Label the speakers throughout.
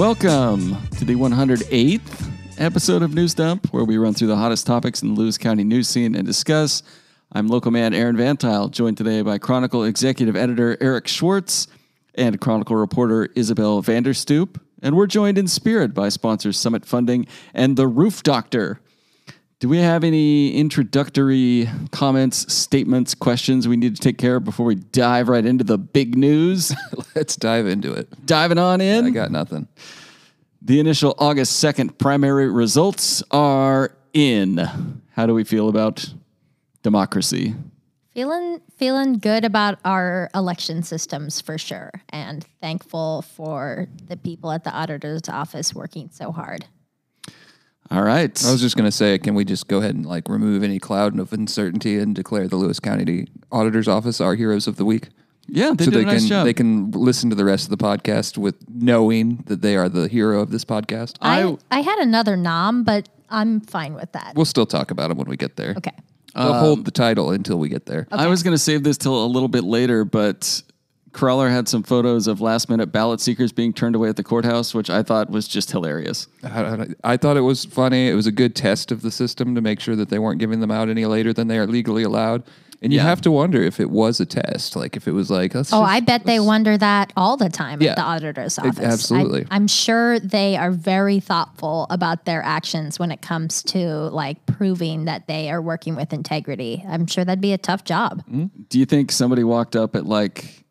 Speaker 1: Welcome to the 108th episode of News Dump, where we run through the hottest topics in the Lewis County news scene and discuss. I'm local man Aaron VanTuyl, joined today by Chronicle executive editor Eric Schwartz and Chronicle reporter Isabel Vander Stoep. And we're joined in spirit by sponsors Summit Funding and The Roof Doctor. Do we have any introductory comments, statements, questions we need to take care of before we dive right into the big news?
Speaker 2: Let's dive into it.
Speaker 1: Diving on in.
Speaker 2: I got nothing.
Speaker 1: The initial August 2nd primary results are in. How do we feel about democracy?
Speaker 3: Feeling feeling good about our election systems for sure, and thankful for the people at the auditor's office working so hard.
Speaker 1: All right.
Speaker 2: I was just gonna say, can we just go ahead and like remove any cloud of uncertainty and declare the Lewis County Auditor's Office our heroes of the week?
Speaker 1: yeah, they
Speaker 2: so
Speaker 1: did
Speaker 2: they
Speaker 1: a nice
Speaker 2: can
Speaker 1: job.
Speaker 2: they can listen to the rest of the podcast with knowing that they are the hero of this podcast.
Speaker 3: I
Speaker 1: I-
Speaker 3: I had another nom, but I'm fine with that.
Speaker 2: we'll still talk about them when we get there.
Speaker 3: Okay.
Speaker 2: We'll
Speaker 1: Um,
Speaker 2: hold the title until we get there.
Speaker 1: I was going to save this till a little bit later, but Crawler had some photos of last minute ballot seekers being turned away at the courthouse, which I thought was just hilarious.
Speaker 2: I, I- I thought it was funny. It was a good test of the system to make sure that they weren't giving them out any later than they are legally allowed. And you
Speaker 1: Yeah.
Speaker 2: have to wonder if it was a test, like if it was like, let's
Speaker 3: Oh,
Speaker 2: just-
Speaker 3: I bet they wonder that all the time
Speaker 2: Yeah.
Speaker 3: at the auditor's
Speaker 2: Ex-
Speaker 3: office.
Speaker 2: absolutely.
Speaker 3: I, am sure they are very thoughtful about their actions when it comes to like proving that they are working with integrity. I'm sure that'd be a tough job. Mm-hmm.
Speaker 1: Do you think somebody walked up at like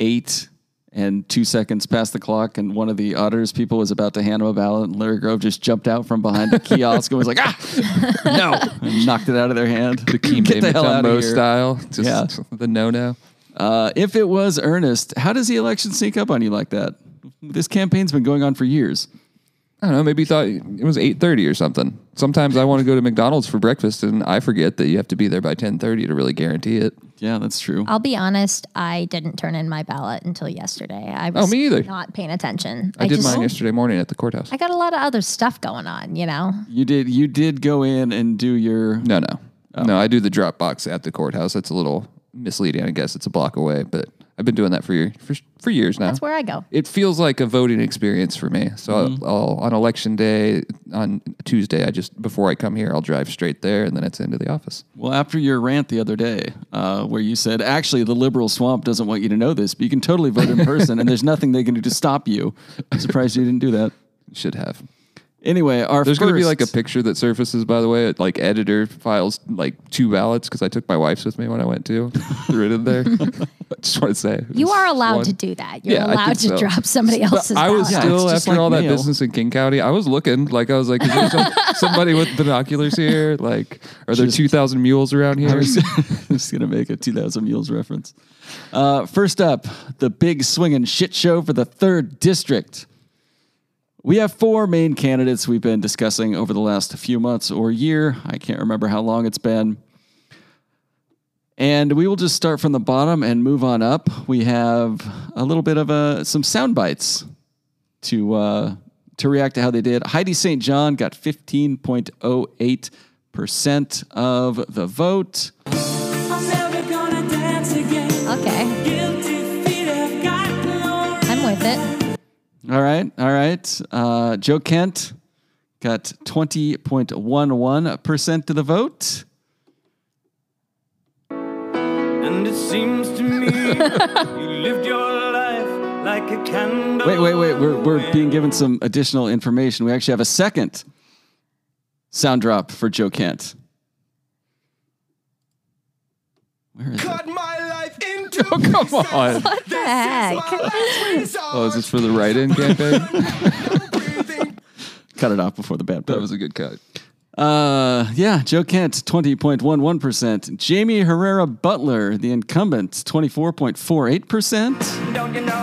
Speaker 1: eight and two seconds past the clock and one of the auditors people was about to hand him a ballot and Larry Grove just jumped out from behind the kiosk and was like, ah, no, and knocked it out of their hand.
Speaker 2: the Keem
Speaker 1: Get the hell out of here.
Speaker 2: style, just
Speaker 1: Yeah.
Speaker 2: the no-no.
Speaker 1: Uh, if it was earnest, how does the election sneak up on you like that? This campaign's been going on for years.
Speaker 2: I don't know. Maybe you thought it was eight thirty or something. Sometimes I want to go to McDonald's for breakfast, and I forget that you have to be there by ten thirty to really guarantee it.
Speaker 1: Yeah, that's true.
Speaker 3: I'll be honest, I didn't turn in my ballot until yesterday. I oh, was
Speaker 2: Oh, me either.
Speaker 3: not paying attention.
Speaker 2: I, did
Speaker 3: just,
Speaker 2: mine yesterday morning at the courthouse.
Speaker 3: I got a lot of other stuff going on, you know.
Speaker 1: You did. You did go in and do your.
Speaker 2: no, no, oh. no. I do the drop box at the courthouse. That's a little misleading. I guess it's a block away, but I've been doing that for year- for, for years now.
Speaker 3: That's where I go.
Speaker 2: it feels like a voting experience for me. So
Speaker 1: Mm-hmm.
Speaker 2: I'll, I'll, on election day on Tuesday, I just before I come here, I'll drive straight there, and then it's into the office.
Speaker 1: Well, after your rant the other day, uh, where you said, actually, the liberal swamp doesn't want you to know this, but you can totally vote in person, and there's nothing they can do to stop you. I'm surprised you didn't do that.
Speaker 2: Should have.
Speaker 1: Anyway, our
Speaker 2: There's going to be like a picture that surfaces, by the way. Like editor files like two ballots because I took my wife's with me when I went to. Threw it in there. I just want to say
Speaker 3: You
Speaker 2: Just
Speaker 3: are allowed
Speaker 2: one.
Speaker 3: to do that. You're
Speaker 2: Yeah, I
Speaker 3: allowed
Speaker 2: think
Speaker 3: to
Speaker 2: so.
Speaker 3: drop somebody else's
Speaker 2: I was
Speaker 3: ballot.
Speaker 2: Still
Speaker 1: it's just
Speaker 2: after
Speaker 1: like
Speaker 2: all that
Speaker 1: mail.
Speaker 2: business in King County. I was looking like I was like, is there some, somebody with binoculars here? Like, are there
Speaker 1: Just-
Speaker 2: two thousand mules around
Speaker 1: I
Speaker 2: here?
Speaker 1: was just going to make a 2000 Mules reference. Uh, first up, the big swinging shit show for the third district. We have four main candidates we've been discussing over the last few months or year. I can't remember how long it's been. And we will just start from the bottom and move on up. We have a little bit of a, some sound bites to uh, to react to how they did. Heidi St. John got 15.08% of the vote. All right, all right. Uh, Joe Kent got 20.11% of the vote.
Speaker 4: And it seems to me you lived your life like a candle.
Speaker 1: Wait, wait, wait. We're, we're being given some additional information. We actually have a second sound drop for Joe Kent. Where is it?
Speaker 5: Cut into
Speaker 2: Oh, come on.
Speaker 3: What the heck?
Speaker 2: Oh, is this for the write-in campaign?
Speaker 1: Cut it off before the bad
Speaker 2: that
Speaker 1: part.
Speaker 2: was a good cut.
Speaker 1: Uh, yeah, Joe Kent, 20.11%. Jaime Herrera Beutler, the incumbent, 24.48%.
Speaker 4: Don't you know I'm still standing?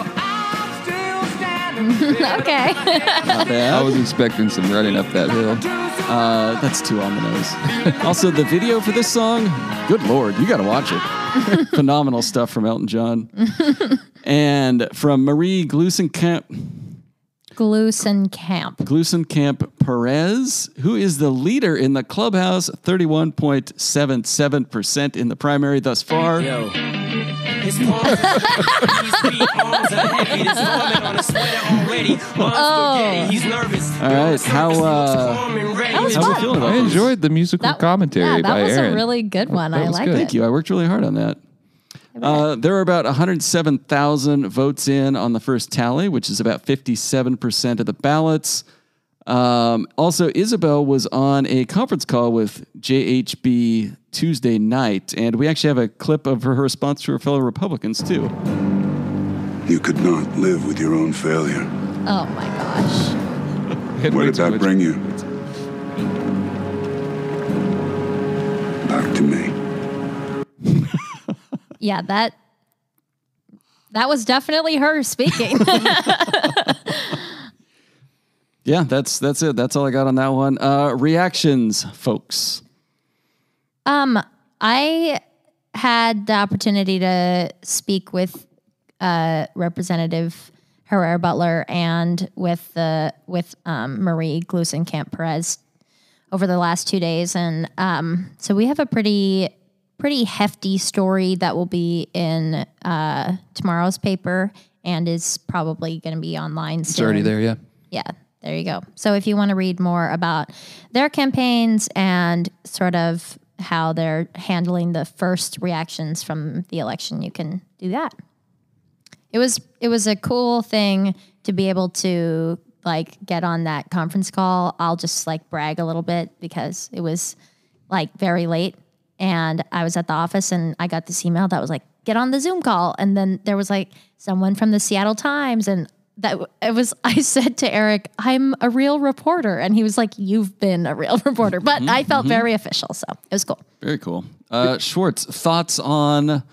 Speaker 3: okay.
Speaker 1: Not bad.
Speaker 2: I was expecting some running up that hill.
Speaker 1: Uh, that's too on the nose. also, the video for this song, good lord, you got to watch it. Phenomenal stuff from Elton John. and from Marie Gluesenkamp,
Speaker 3: Gluesenkamp.
Speaker 1: Gluesenkamp Perez, who is the leader in the clubhouse, 31.77% in the primary thus far.
Speaker 6: Yo,
Speaker 5: His palms his weak arms are heavy. There's vomit on his sweater already. Mom's spaghetti, he's nervous.
Speaker 1: All right, how, uh,
Speaker 3: That was
Speaker 1: How
Speaker 3: fun.
Speaker 1: feeling
Speaker 2: I enjoyed the musical
Speaker 3: That-
Speaker 2: commentary
Speaker 3: yeah, that
Speaker 2: by
Speaker 3: was
Speaker 2: Aaron.
Speaker 3: a really good one.
Speaker 2: That
Speaker 3: I
Speaker 2: was
Speaker 3: like
Speaker 2: good.
Speaker 3: it.
Speaker 1: Thank you. I worked really hard on that. Uh, there were about 107,000 votes in on the first tally, which is about 57% of the ballots. Um, also, Isabel was on a conference call with JHB Tuesday night, and we actually have a clip of her response to her fellow Republicans, too.
Speaker 6: You could not live with your own failure.
Speaker 3: Oh my gosh.
Speaker 6: Where did that
Speaker 2: much-
Speaker 6: bring you? Back to me.
Speaker 3: Yeah, that that was definitely her speaking.
Speaker 1: Yeah, that's that's it. That's all I got on that one. Uh, reactions, folks.
Speaker 3: Um, I had the opportunity to speak with uh, Representative Herrera Beutler and with the with um, Marie Gluesenkamp Perez over the last two days, and um, so we have a pretty pretty hefty story that will be in uh, tomorrow's paper and is probably going to be online.
Speaker 2: It's already there, yeah.
Speaker 3: yeah, there you go. So if you want to read more about their campaigns and sort of how they're handling the first reactions from the election, you can do that. It was it was a cool thing to be able to like get on that conference call. I'll just like brag a little bit because it was like very late and I was at the office and I got this email that was like get on the Zoom call and then there was like someone from the Seattle Times and that it was I said to Eric I'm a real reporter and he was like you've been a real reporter but I felt very official so it was cool.
Speaker 1: Very cool. Uh, Schwartz, thoughts on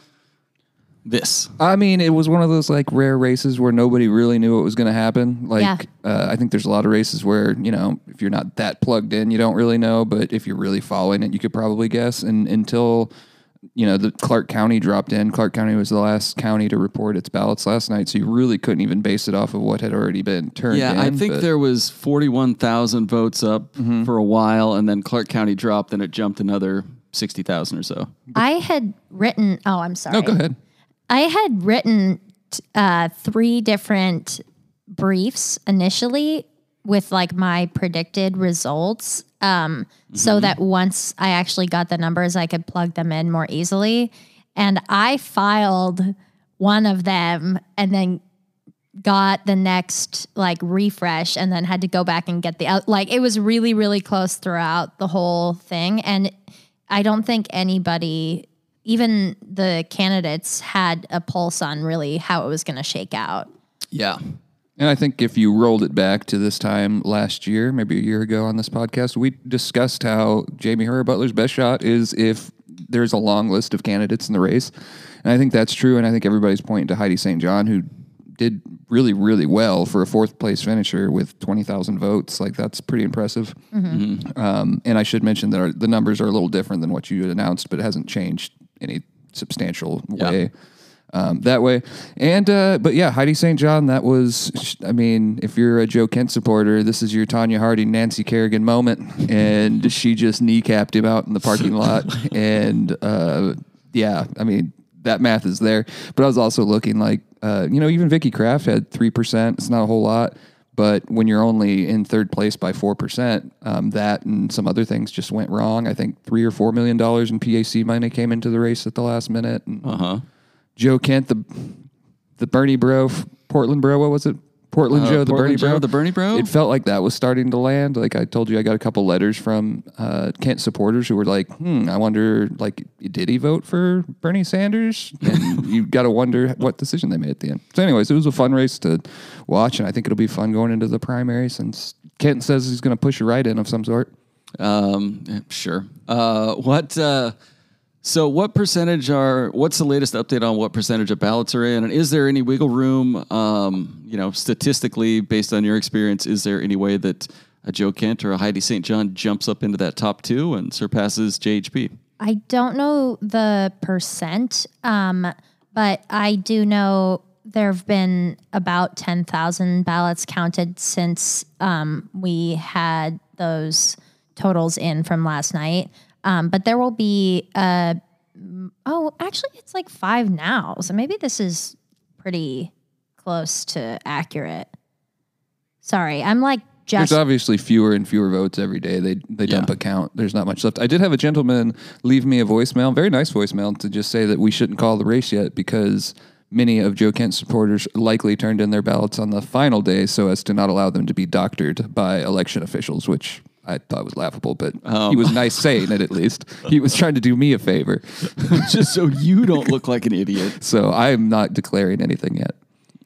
Speaker 1: this?
Speaker 2: I mean, it was one of those like rare races where nobody really knew what was going to happen. Like,
Speaker 3: Yeah.
Speaker 2: uh, I think there's a lot of races where you know if you're not that plugged in, you don't really know. But if you're really following it, you could probably guess. And until you know the Clark County dropped in, Clark County was the last county to report its ballots last night, so you really couldn't even base it off of what had already been turned.
Speaker 1: Yeah,
Speaker 2: in,
Speaker 1: I think
Speaker 2: but-
Speaker 1: there was 41,000 votes up
Speaker 2: Mm-hmm.
Speaker 1: for a while, and then Clark County dropped, and it jumped another 60,000 or so.
Speaker 3: I had written oh I'm sorry.
Speaker 2: No, go ahead.
Speaker 3: I had written uh, three different briefs initially with like my predicted results, um, so that once I actually got the numbers, I could plug them in more easily. And I filed one of them, and then got the next like refresh and then had to go back and get the out like it was really really close throughout the whole thing and i don't think anybody even the candidates had a pulse on really how it was going to shake out
Speaker 1: Yeah.
Speaker 2: And I think if you rolled it back to this time last year, maybe a year ago on this podcast, we discussed how Jaime Herrera Beutler's best shot is if there's a long list of candidates in the race. And I think that's true. And I think everybody's pointing to Heidi St. John, who did really, really well for a fourth place finisher with 20,000 votes. Like, that's pretty impressive. Um, and I should mention that our, the numbers are a little different than what you announced, but it hasn't changed any substantial way um, that way. And uh, but yeah, Heidi St. John. That was. I mean, if you're a Joe Kent supporter, this is your Tonya Harding, Nancy Kerrigan moment, and she just kneecapped him out in the parking lot. And uh, yeah, I mean that math is there. But I was also looking like, uh, you know, even Vicki Kraft had three percent. It's not a whole lot. But when you're only in third place by four percent, um, that and some other things just went wrong. I think three or four million dollars in PAC money came into the race at the last minute. And,
Speaker 1: Uh huh.
Speaker 2: Joe Kent, the the Bernie bro, Portland bro, what was it? Portland
Speaker 1: Uh,
Speaker 2: Joe, the
Speaker 1: Portland
Speaker 2: Bernie
Speaker 1: Joe,
Speaker 2: bro,
Speaker 1: the Bernie bro?
Speaker 2: It felt like that was starting to land. Like I told you, I got a couple letters from uh, Kent supporters who were like, "Hmm, I wonder, like, did he vote for Bernie Sanders?" And you got to wonder what decision they made at the end. So, anyways, it was a fun race to watch, and I think it'll be fun going into the primary since Kent says he's going to push a write in of some sort.
Speaker 1: Um, sure. Uh, what? So, what percentage are? What's the latest update on what percentage of ballots are in? And is there any wiggle room? Um, you know, statistically, based on your experience, is there any way that a Joe Kent or a Heidi St. John jumps up into that top two and surpasses JHB?
Speaker 3: I don't know the percent, um, but I do know there have been about 10,000 ballots counted since um, we had those totals in from last night. Um, but there will be a oh, actually, it's like five now. So maybe this is pretty close to accurate. Sorry, I'm like just
Speaker 2: There's obviously fewer and fewer votes every day. They they dump
Speaker 1: Yeah.
Speaker 2: a count. There's not much left. I did have a gentleman leave me a voicemail, very nice voicemail, to just say that we shouldn't call the race yet because many of Joe Kent's supporters likely turned in their ballots on the final day so as to not allow them to be doctored by election officials, which I thought it was laughable, but he was nice saying it at least. He was trying to do me a favor.
Speaker 1: Just so you don't look like an idiot.
Speaker 2: So I'm not declaring anything yet.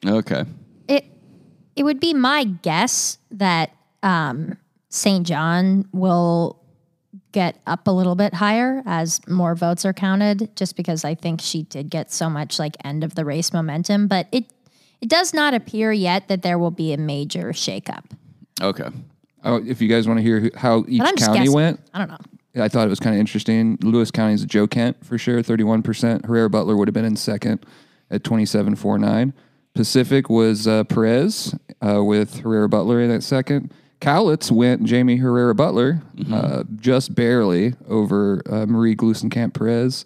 Speaker 1: Okay.
Speaker 3: it it would be my guess that um, St. John will get up a little bit higher as more votes are counted, just because I think she did get so much like end of the race momentum. But it it does not appear yet that there will be a major shakeup.
Speaker 1: Okay.
Speaker 2: Oh, if you guys want to hear who- how each
Speaker 3: I'm just
Speaker 2: county
Speaker 3: guessing.
Speaker 2: went,
Speaker 3: I don't know.
Speaker 2: I thought it was kind of interesting. Lewis County is Joe Kent for sure, 31%. Herrera Beutler would have been in second at 27.49. Pacific was uh, Perez uh, with Herrera Beutler in at second. Cowlitz went Jaime Herrera Beutler uh, just barely over uh, Marie Gluesenkamp Perez.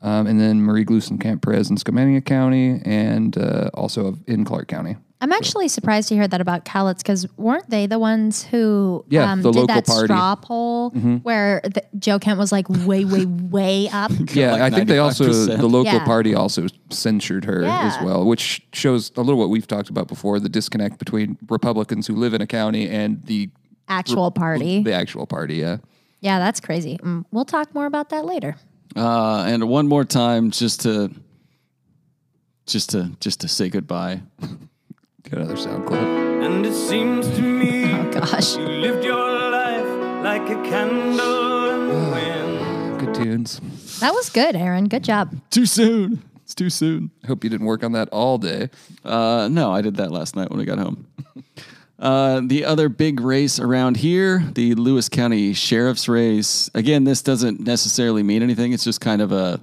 Speaker 2: Um, and then Marie Gluesenkamp Perez in Skamania County and uh, also in Clark County.
Speaker 3: I'm actually surprised to hear that about Cowlitz because weren't they the ones who um,
Speaker 2: the
Speaker 3: did
Speaker 2: local
Speaker 3: that
Speaker 2: party.
Speaker 3: straw poll where the, Joe Kent was like way, way, way up?
Speaker 2: Yeah,
Speaker 1: like
Speaker 2: I think they also the local
Speaker 3: Yeah.
Speaker 2: party also censured her as well, which shows a little what we've talked about before: the disconnect between Republicans who live in a county and the
Speaker 3: Actual party.
Speaker 2: the actual party. Yeah,
Speaker 3: Yeah, that's crazy. Mm, we'll talk more about that later.
Speaker 1: Uh, and one more time, just to, just to, just to say goodbye.
Speaker 2: get another sound clip.
Speaker 4: And it seems to me
Speaker 3: Oh gosh.
Speaker 4: you lived your life like a candle in the wind.
Speaker 2: Good tunes.
Speaker 3: That was good, Aaron. Good job.
Speaker 1: Too soon. It's too soon.
Speaker 2: I hope you didn't work on that all day.
Speaker 1: Uh, no, I did that last night when I got home. Uh, the other big race around here, the Lewis County Sheriff's race. Again, this doesn't necessarily mean anything. It's just kind of a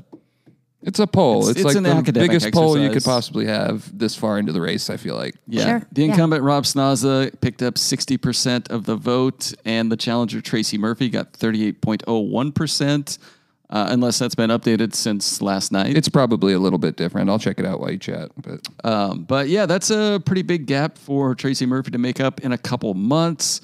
Speaker 2: It's a poll.
Speaker 1: It's-
Speaker 2: It's,
Speaker 1: it's
Speaker 2: like
Speaker 1: an
Speaker 2: the
Speaker 1: academic
Speaker 2: biggest poll you could
Speaker 1: exercise.
Speaker 2: possibly have this far into the race. I feel like.
Speaker 1: yeah.
Speaker 3: Sure,
Speaker 1: The
Speaker 3: yeah.
Speaker 1: incumbent Rob Snaza picked up sixty percent of the vote, and the challenger Tracy Murphy got thirty-eight point oh one percent. Uh, Unless that's been updated since last night.
Speaker 2: It's probably a little bit different. I'll check it out while you chat. But
Speaker 1: Um, but yeah, that's a pretty big gap for Tracy Murphy to make up in a couple months.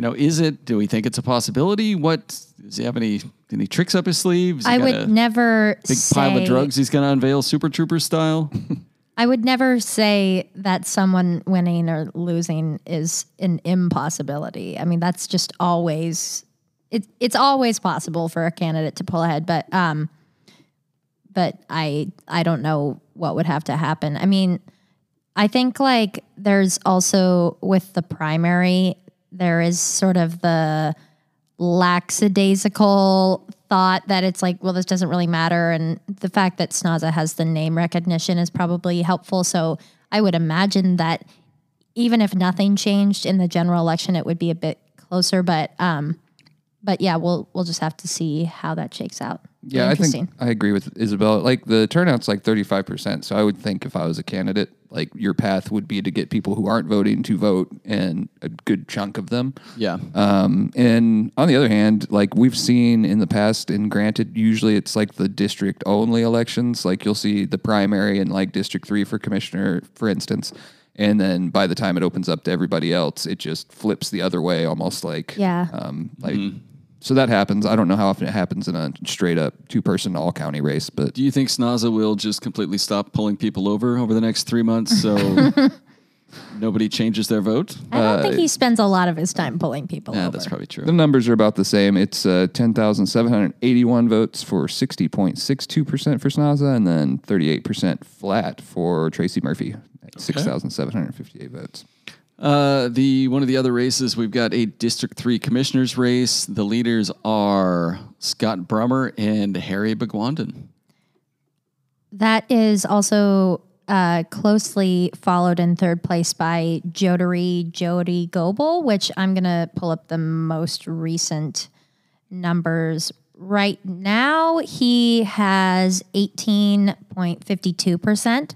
Speaker 1: You know, is it? Do we think it's a possibility? What does he have any any tricks up his sleeves?
Speaker 3: I would never
Speaker 1: big
Speaker 3: say,
Speaker 1: pile of drugs he's going to unveil, Super Trooper style.
Speaker 3: I would never say that someone winning or losing is an impossibility. I mean, that's just always it, it's always possible for a candidate to pull ahead, but um, but I I don't know what would have to happen. I mean, I think like there's also with the primary there is sort of the lackadaisical thought that it's like, well, this doesn't really matter. And the fact that Snaza has the name recognition is probably helpful. So I would imagine that even if nothing changed in the general election, it would be a bit closer. But um, but yeah, we'll we'll just have to see how that shakes out. Be
Speaker 2: Yeah, I think I agree with Isabel. Like the turnout's like 35%. So I would think if I was a candidate, like your path would be to get people who aren't voting to vote and a good chunk of them.
Speaker 1: yeah.
Speaker 2: Um, and on the other hand, like we've seen in the past, and granted, usually it's like the district only elections. Like you'll see the primary in like District 3 for commissioner, for instance. And then by the time it opens up to everybody else, it just flips the other way, almost like
Speaker 3: Yeah.
Speaker 2: um, like so that happens. I don't know how often it happens in a straight up two person all county race, but
Speaker 1: Do you think Snaza will just completely stop pulling people over over the next three months so nobody changes their vote?
Speaker 3: I don't think he spends a lot of his time pulling people
Speaker 1: Yeah,
Speaker 3: over.
Speaker 1: that's probably true.
Speaker 2: the numbers are about the same. It's uh, ten thousand seven hundred eighty one votes for sixty point six two percent for Snaza, and then thirty eight percent flat for Tracy Murphy at six thousand seven hundred fifty eight votes.
Speaker 1: Uh, the one of the other races we've got a District Three Commissioners race. The leaders are Scott Brummer and Harry Bhagwandin.
Speaker 3: That is also uh, closely followed in third place by Jodari Jody Goebel, which I'm to pull up the most recent numbers. Right now, he has 18.52%,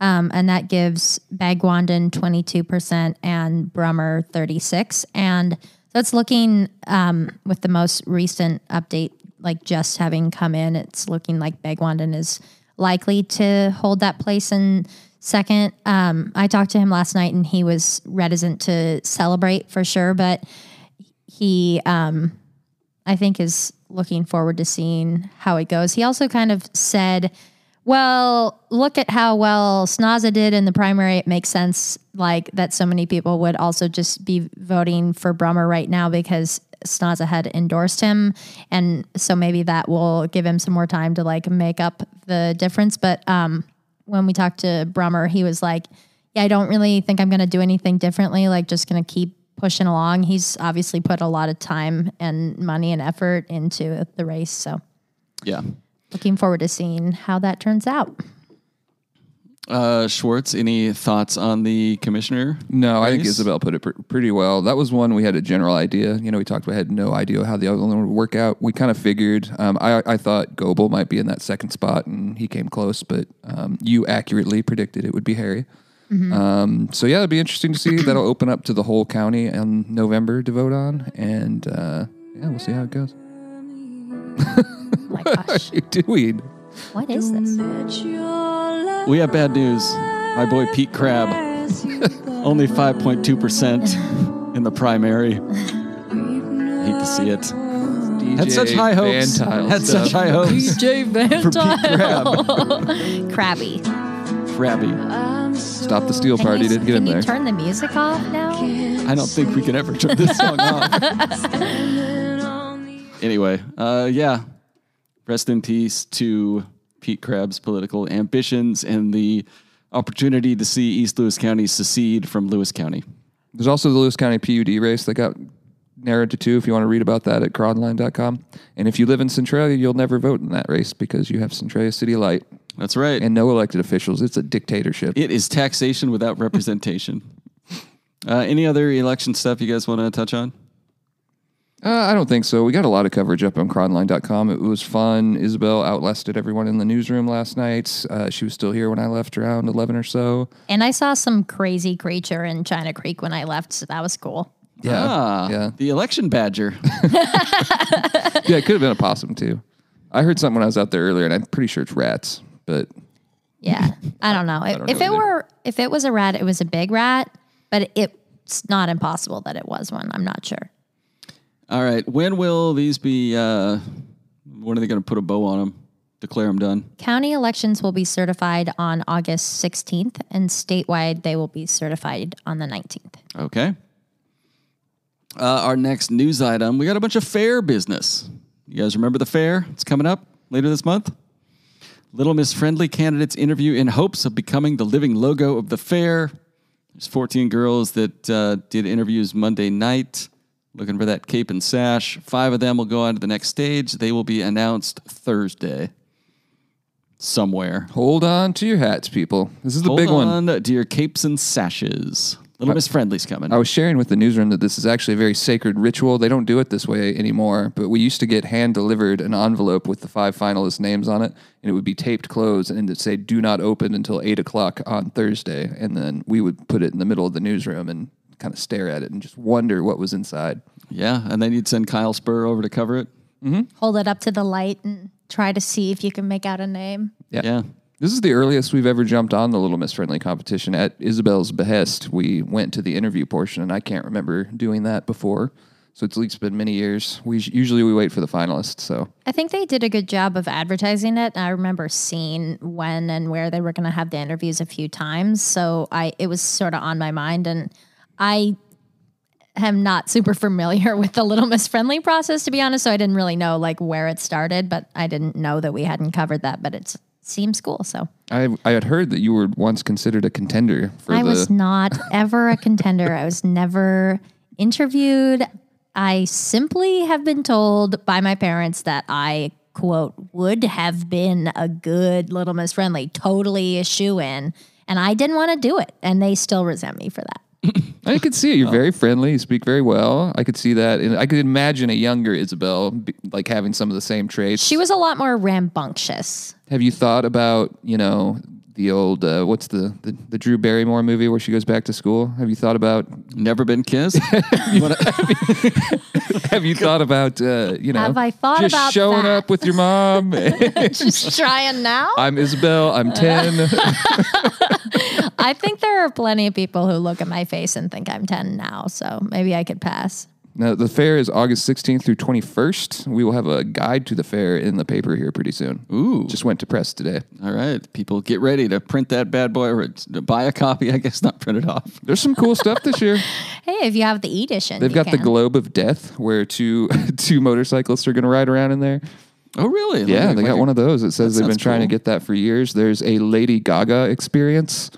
Speaker 3: um, and that gives Bhagwandin 22% and Brummer 36 And so it's looking um, with the most recent update like just having come in, it's looking like Bhagwandin is likely to hold that place in second. Um, I talked to him last night and he was reticent to celebrate for sure, but he, um, I think, is looking forward to seeing how it goes. He also kind of said, well, look at how well Snaza did in the primary. It makes sense, like that so many people would also just be voting for Brummer right now because Snaza had endorsed him, and so maybe that will give him some more time to like make up the difference. But um, when we talked to Brummer, he was like, "Yeah, I don't really think I'm going to do anything differently. Like, just going to keep pushing along." He's obviously put a lot of time and money and effort into the race, so
Speaker 1: Yeah.
Speaker 3: Looking forward to seeing how that turns out.
Speaker 1: Uh, Schwartz, any thoughts on the commissioner?
Speaker 2: No, I think? Isabel put it pr- pretty well. That was one we had a general idea. You know, we talked about had no idea how the other one would work out. We kind of figured. Um, I, I thought Goebel might be in that second spot, and he came close. But um, you accurately predicted it would be Harry. Um, so yeah, it'd be interesting to see. That'll open up to the whole county in November to vote on, and uh, yeah, we'll see how it goes.
Speaker 3: Oh my gosh,
Speaker 2: What are you doing?
Speaker 3: what is this?
Speaker 1: We have bad news. My boy Pete Crab, only 5.2% in the primary. Hate to see it. Had such high hopes.
Speaker 2: VanTuyl
Speaker 1: Had
Speaker 2: stuff.
Speaker 1: such high hopes.
Speaker 3: DJ
Speaker 1: For Pete Crab.
Speaker 3: Crabby.
Speaker 1: Crabby.
Speaker 2: Stop the steel
Speaker 3: Can
Speaker 2: party.
Speaker 3: you,
Speaker 2: Didn't get
Speaker 3: can
Speaker 2: in
Speaker 3: you
Speaker 2: there.
Speaker 3: turn the music off now?
Speaker 1: I don't think we can ever turn this song off. anyway, uh, yeah. Rest in peace to Pete Crab's political ambitions and the opportunity to see East Lewis County secede from Lewis County.
Speaker 2: There's also the Lewis County PUD race that got narrowed to two if you want to read about that at chronline.com. And if you live in Centralia, you'll never vote in that race because you have Centralia City Light
Speaker 1: That's right.
Speaker 2: and no elected officials. It's a dictatorship.
Speaker 1: it is taxation without representation. uh, any other election stuff you guys want to touch on?
Speaker 2: Uh, I don't think so. We got a lot of coverage up on chronline.com. It was fun. Isabel outlasted everyone in the newsroom last night. Uh, she was still here when I left around 11 or so.
Speaker 3: And I saw some crazy creature in China Creek when I left, so that was cool.
Speaker 2: Yeah.
Speaker 1: Ah,
Speaker 2: Yeah.
Speaker 1: the election badger.
Speaker 2: Yeah, it could have been a possum too. I heard something when I was out there earlier, and I'm pretty sure it's rats, but
Speaker 3: Yeah, I don't know. If,
Speaker 2: don't
Speaker 3: if
Speaker 2: know
Speaker 3: it
Speaker 2: either.
Speaker 3: were, if it was a rat, it was a big rat, but it's not impossible that it was one. I'm not sure.
Speaker 1: All right. When will these be? Uh, when are they going to put a bow on them? Declare them done.
Speaker 3: County elections will be certified on August 16th, and statewide they will be certified on the 19th.
Speaker 1: Okay. Uh, our next news item we got a bunch of fair business. You guys remember the fair? It's coming up later this month. Little Miss Friendly candidates interview in hopes of becoming the living logo of the fair. There's 14 girls that uh, did interviews Monday night looking for that cape and sash. Five of them will go on to the next stage. They will be announced Thursday somewhere.
Speaker 2: hold on to your hats, people. This is the
Speaker 1: Hold
Speaker 2: big one.
Speaker 1: on to your capes and sashes. Little Miss Friendly's coming.
Speaker 2: I was sharing with the newsroom that this is actually a very sacred ritual. They don't do it this way anymore, but we used to get hand delivered an envelope with the five finalist names on it, and it would be taped closed and it'd say "Do not open until eight o'clock on Thursday." And then we would put it in the middle of the newsroom and kind of stare at it and just wonder what was inside.
Speaker 1: Yeah, and then you'd send Kyle Spurr over to cover it. Mm-hmm.
Speaker 3: Hold it up to the light and try to see if you can make out a name.
Speaker 1: Yeah.
Speaker 2: This is the earliest we've ever jumped on the Little Miss Friendly competition at Isabel's behest. We went to the interview portion, and I can't remember doing that before. So it's at least been many years. We usually we wait for the finalists. So
Speaker 3: I think they did a good job of advertising it. I remember seeing when and where they were going to have the interviews a few times, so I it was sort of on my mind, and I am not super familiar with the Little Miss Friendly process to be honest. So I didn't really know like where it started, but I didn't know that we hadn't covered that. But it seems cool, so
Speaker 2: I I had heard that you were once considered a contender for
Speaker 3: I
Speaker 2: the.
Speaker 3: was not ever a contender. I was never interviewed. I simply have been told by my parents that I, quote, would have been a good Little Miss Friendly, totally a shoe in. And I didn't want to do it. And they still resent me for that.
Speaker 2: I could see it. You're very friendly. You speak very well. I could see that, and I could imagine a younger Isabel be, like having some of the same traits.
Speaker 3: She was a lot more rambunctious.
Speaker 2: Have you thought about you know the old uh, what's the, the the Drew Barrymore movie where she goes back to school? Have you thought about
Speaker 1: Never been kissed? You
Speaker 2: Have you thought about uh, you know
Speaker 3: Have I thought
Speaker 2: just
Speaker 3: about
Speaker 2: showing
Speaker 3: that?
Speaker 2: up with your mom?
Speaker 3: Just trying now.
Speaker 2: I'm Isabel. I'm ten.
Speaker 3: I think there are plenty of people who look at my face and think I'm 10 now. So maybe I could pass.
Speaker 2: Now, the fair is August 16th through 21st. We will have a guide to the fair in the paper here pretty soon.
Speaker 1: Ooh.
Speaker 2: Just went to press today.
Speaker 1: All right, people, get ready to print that bad boy or to buy a copy. I guess not print it off.
Speaker 2: There's some cool stuff this year.
Speaker 3: Hey, if you have the edition,
Speaker 2: They've
Speaker 3: you
Speaker 2: got the. Globe of Death where two two motorcyclists are going to ride around in there.
Speaker 1: Oh, really?
Speaker 2: Yeah, they got one of those. It says they've been
Speaker 1: sounds
Speaker 2: trying to get that for years. There's a Lady Gaga experience.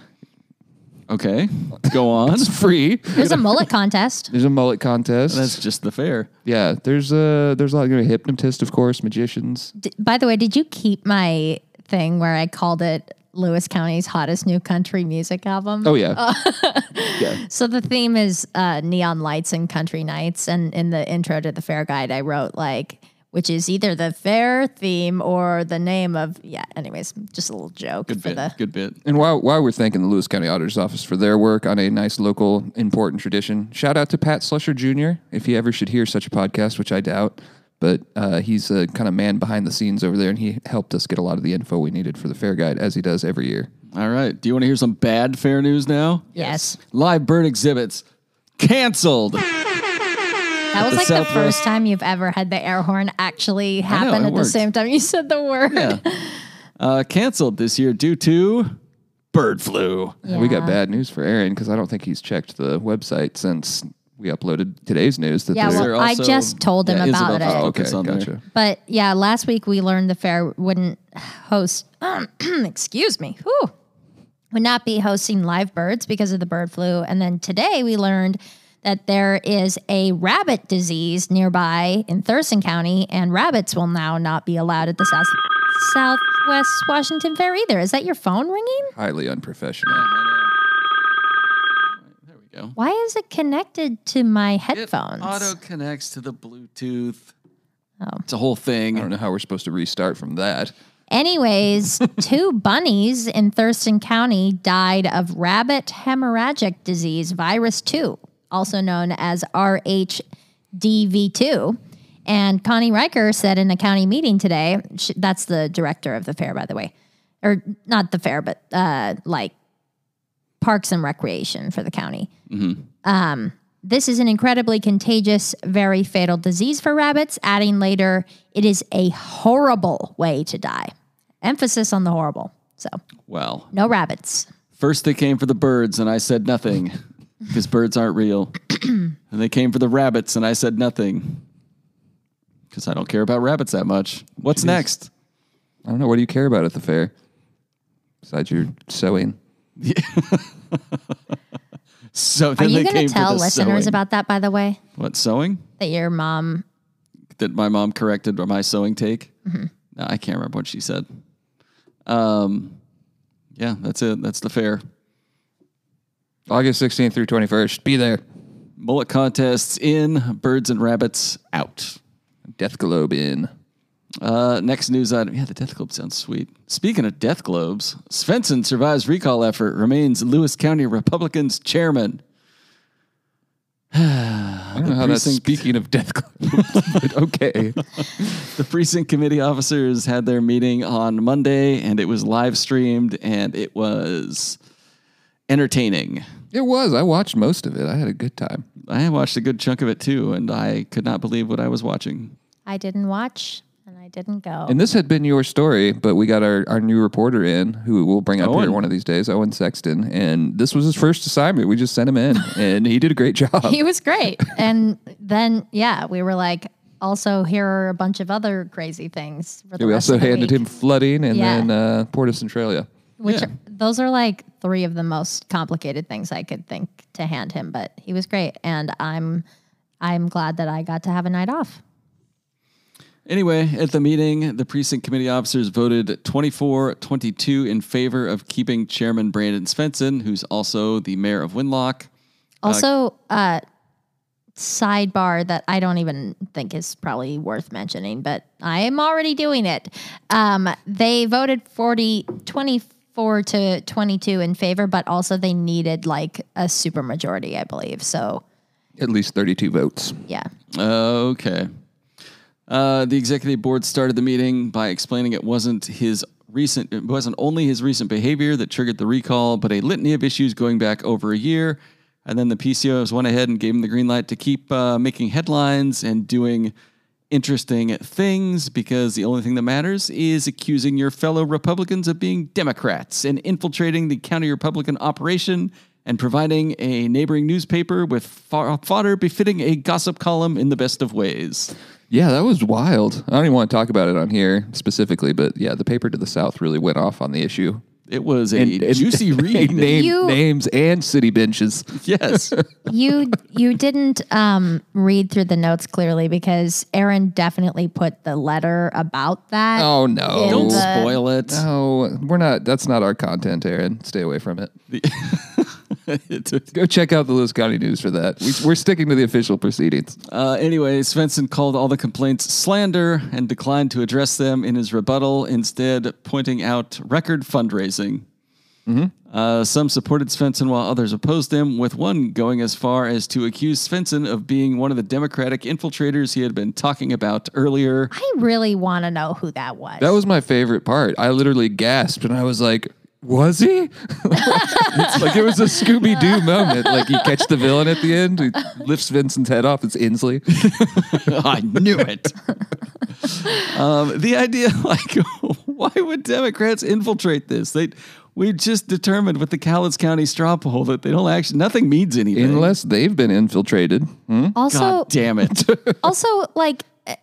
Speaker 1: Okay, go on.
Speaker 2: It's free.
Speaker 3: There's a mullet contest.
Speaker 2: There's a mullet contest.
Speaker 1: That's just the fair.
Speaker 2: yeah, there's a there's a lot of hypnotist, of course, magicians.
Speaker 3: D- By the way, did you keep my thing where I called it Lewis County's hottest new country music album?
Speaker 2: Oh yeah, yeah.
Speaker 3: So the theme is uh, neon lights and country nights. And in the intro to the fair guide, I wrote like, which is either the fair theme or the name of, yeah, anyways, just a little joke
Speaker 1: Good
Speaker 3: for
Speaker 1: bit.
Speaker 3: the.
Speaker 1: Good bit.
Speaker 2: And while while we're thanking the Lewis County Auditor's Office for their work on a nice local important tradition, shout out to Pat Slusher Jr. If he ever should hear such a podcast, which I doubt, but uh, he's a kind of man behind the scenes over there, and he helped us get a lot of the info we needed for the fair guide, as he does every year.
Speaker 1: All right. Do you want to hear some bad fair news now?
Speaker 3: Yes.
Speaker 1: Live bird exhibits canceled.
Speaker 3: That was
Speaker 1: The
Speaker 3: like
Speaker 1: Southwest-
Speaker 3: the first time you've ever had the air horn actually happen
Speaker 1: it
Speaker 3: at the same time you said the word.
Speaker 1: Yeah. Uh, canceled this year due to bird flu.
Speaker 2: We got bad news for Aaron because I don't think he's checked the website since we uploaded today's news. That
Speaker 3: Yeah,
Speaker 2: they're-
Speaker 1: There
Speaker 3: well, I just told him
Speaker 1: yeah,
Speaker 3: about
Speaker 1: Isabel
Speaker 3: it.
Speaker 2: oh, okay,
Speaker 1: on there.
Speaker 2: gotcha.
Speaker 3: But yeah, last week we learned the fair wouldn't host, excuse me, whew, would not be hosting live birds because of the bird flu. And then today we learned that there is a rabbit disease nearby in Thurston County, and rabbits will now not be allowed at the South Southwest Washington Fair either. Is that your phone ringing?
Speaker 2: Highly unprofessional.
Speaker 1: There we go.
Speaker 3: Why is it connected to my
Speaker 1: It
Speaker 3: headphones?
Speaker 1: auto connects to the Bluetooth.
Speaker 3: Oh.
Speaker 1: It's a whole thing.
Speaker 2: I don't know how we're supposed to restart from that.
Speaker 3: Anyways, two bunnies in Thurston County died of rabbit hemorrhagic disease, virus 2, also known as RHDV2. And Connie Riker said in a county meeting today, she, that's the director of the fair, by the way, or not the fair, but uh, like parks and recreation for the county. Um, this is an incredibly contagious, very fatal disease for rabbits, adding later, it is a horrible way to die. Emphasis on the horrible. So,
Speaker 1: Well,
Speaker 3: no rabbits.
Speaker 1: first they came for the birds, and I said nothing because birds aren't real. and they came for the rabbits, and I said nothing because I don't care about rabbits that much. What's next?
Speaker 2: I don't know. What do you care about at the fair? Besides your sewing.
Speaker 1: So
Speaker 3: Are you going to tell listeners
Speaker 1: sewing.
Speaker 3: about that, by the way?
Speaker 1: what sewing?
Speaker 3: That your mom,
Speaker 1: that my mom corrected my sewing take.
Speaker 3: Mm-hmm.
Speaker 1: No, I can't remember what she said. Um, yeah, that's it. That's the fair.
Speaker 2: August 16th through 21st. Be there.
Speaker 1: Mullet contests in, birds and rabbits out.
Speaker 2: Death Globe in.
Speaker 1: Uh, next news item. Yeah, the Death Globe sounds sweet. Speaking of Death Globes, Svensson survives recall effort, remains Lewis County Republicans chairman.
Speaker 2: I don't know how that's speaking of Death globes, okay.
Speaker 1: The precinct committee officers had their meeting on Monday, and it was live streamed, and it was entertaining.
Speaker 2: It was. I watched most of it. I had a good time.
Speaker 1: I watched a good chunk of it too, and I could not believe what I was watching.
Speaker 3: I didn't watch and I didn't go.
Speaker 2: And this had been your story, but we got our, our new reporter in who we'll bring up here one of these days, Owen Sexton. And this was his first assignment. We just sent him in, and he did a great job.
Speaker 3: he was great. and then, yeah, we were like, also, here are a bunch of other crazy things. For the
Speaker 2: we
Speaker 3: rest
Speaker 2: also
Speaker 3: of the
Speaker 2: handed
Speaker 3: week.
Speaker 2: him flooding and
Speaker 3: Yeah.
Speaker 2: then uh, Porta Centralia.
Speaker 3: which
Speaker 1: Yeah.
Speaker 3: Those are like three of the most complicated things I could think to hand him, but he was great and I'm I'm glad that I got to have a night off.
Speaker 1: Anyway, at the meeting, the precinct committee officers voted 24 22 in favor of keeping Chairman Brandon Svensson, who's also the mayor of Winlock.
Speaker 3: Also, uh, sidebar that I don't even think is probably worth mentioning, but I am already doing it. Um, they voted 40, 24 24 to 22 in favor, but also they needed like a super majority, I believe. So,
Speaker 2: At least 32 votes.
Speaker 3: yeah.
Speaker 1: Okay. Uh, the executive board started the meeting by explaining it wasn't his recent, it wasn't only his recent behavior that triggered the recall, but a litany of issues going back over a year. And then the PCOs went ahead and gave him the green light to keep uh, making headlines and doing interesting things because the only thing that matters is accusing your fellow Republicans of being Democrats and infiltrating the county Republican operation and providing a neighboring newspaper with fodder befitting a gossip column in the best of ways.
Speaker 2: Yeah, that was wild. I don't even want to talk about it on here specifically, but yeah, the paper to the south really went off on the issue.
Speaker 1: It was a juicy
Speaker 2: They
Speaker 1: read.
Speaker 2: named
Speaker 3: You-
Speaker 2: names and city benches.
Speaker 1: yes.
Speaker 3: You you didn't um, read through the notes clearly because Aaron definitely put the letter about that.
Speaker 2: Oh no!
Speaker 1: Don't
Speaker 3: the-
Speaker 1: spoil it.
Speaker 2: No, we're not. That's not our content, Aaron. Stay away from it.
Speaker 1: It-
Speaker 2: Go check out the Lewis County News for that. We, we're sticking to the official proceedings.
Speaker 1: Uh, anyway, Svensson called all the complaints slander and declined to address them in his rebuttal, instead, pointing out record fundraising. Uh, some supported Svensson while others opposed him, with one going as far as to accuse Svensson of being one of the Democratic infiltrators he had been talking about earlier.
Speaker 3: I really want to know who that was.
Speaker 2: That was my favorite part. I literally gasped and I was like, "Was he?" it's like it was a Scooby Doo moment. Like you catch the villain at the end, he lifts Vincent's head off. It's Inslee.
Speaker 1: I knew it. um, the idea, like, why would Democrats infiltrate this? They, we just determined with the Cowlitz County straw poll that they don't actually, nothing means anything.
Speaker 2: Unless they've been infiltrated. Hmm?
Speaker 3: also
Speaker 1: God damn it.
Speaker 3: also like eh,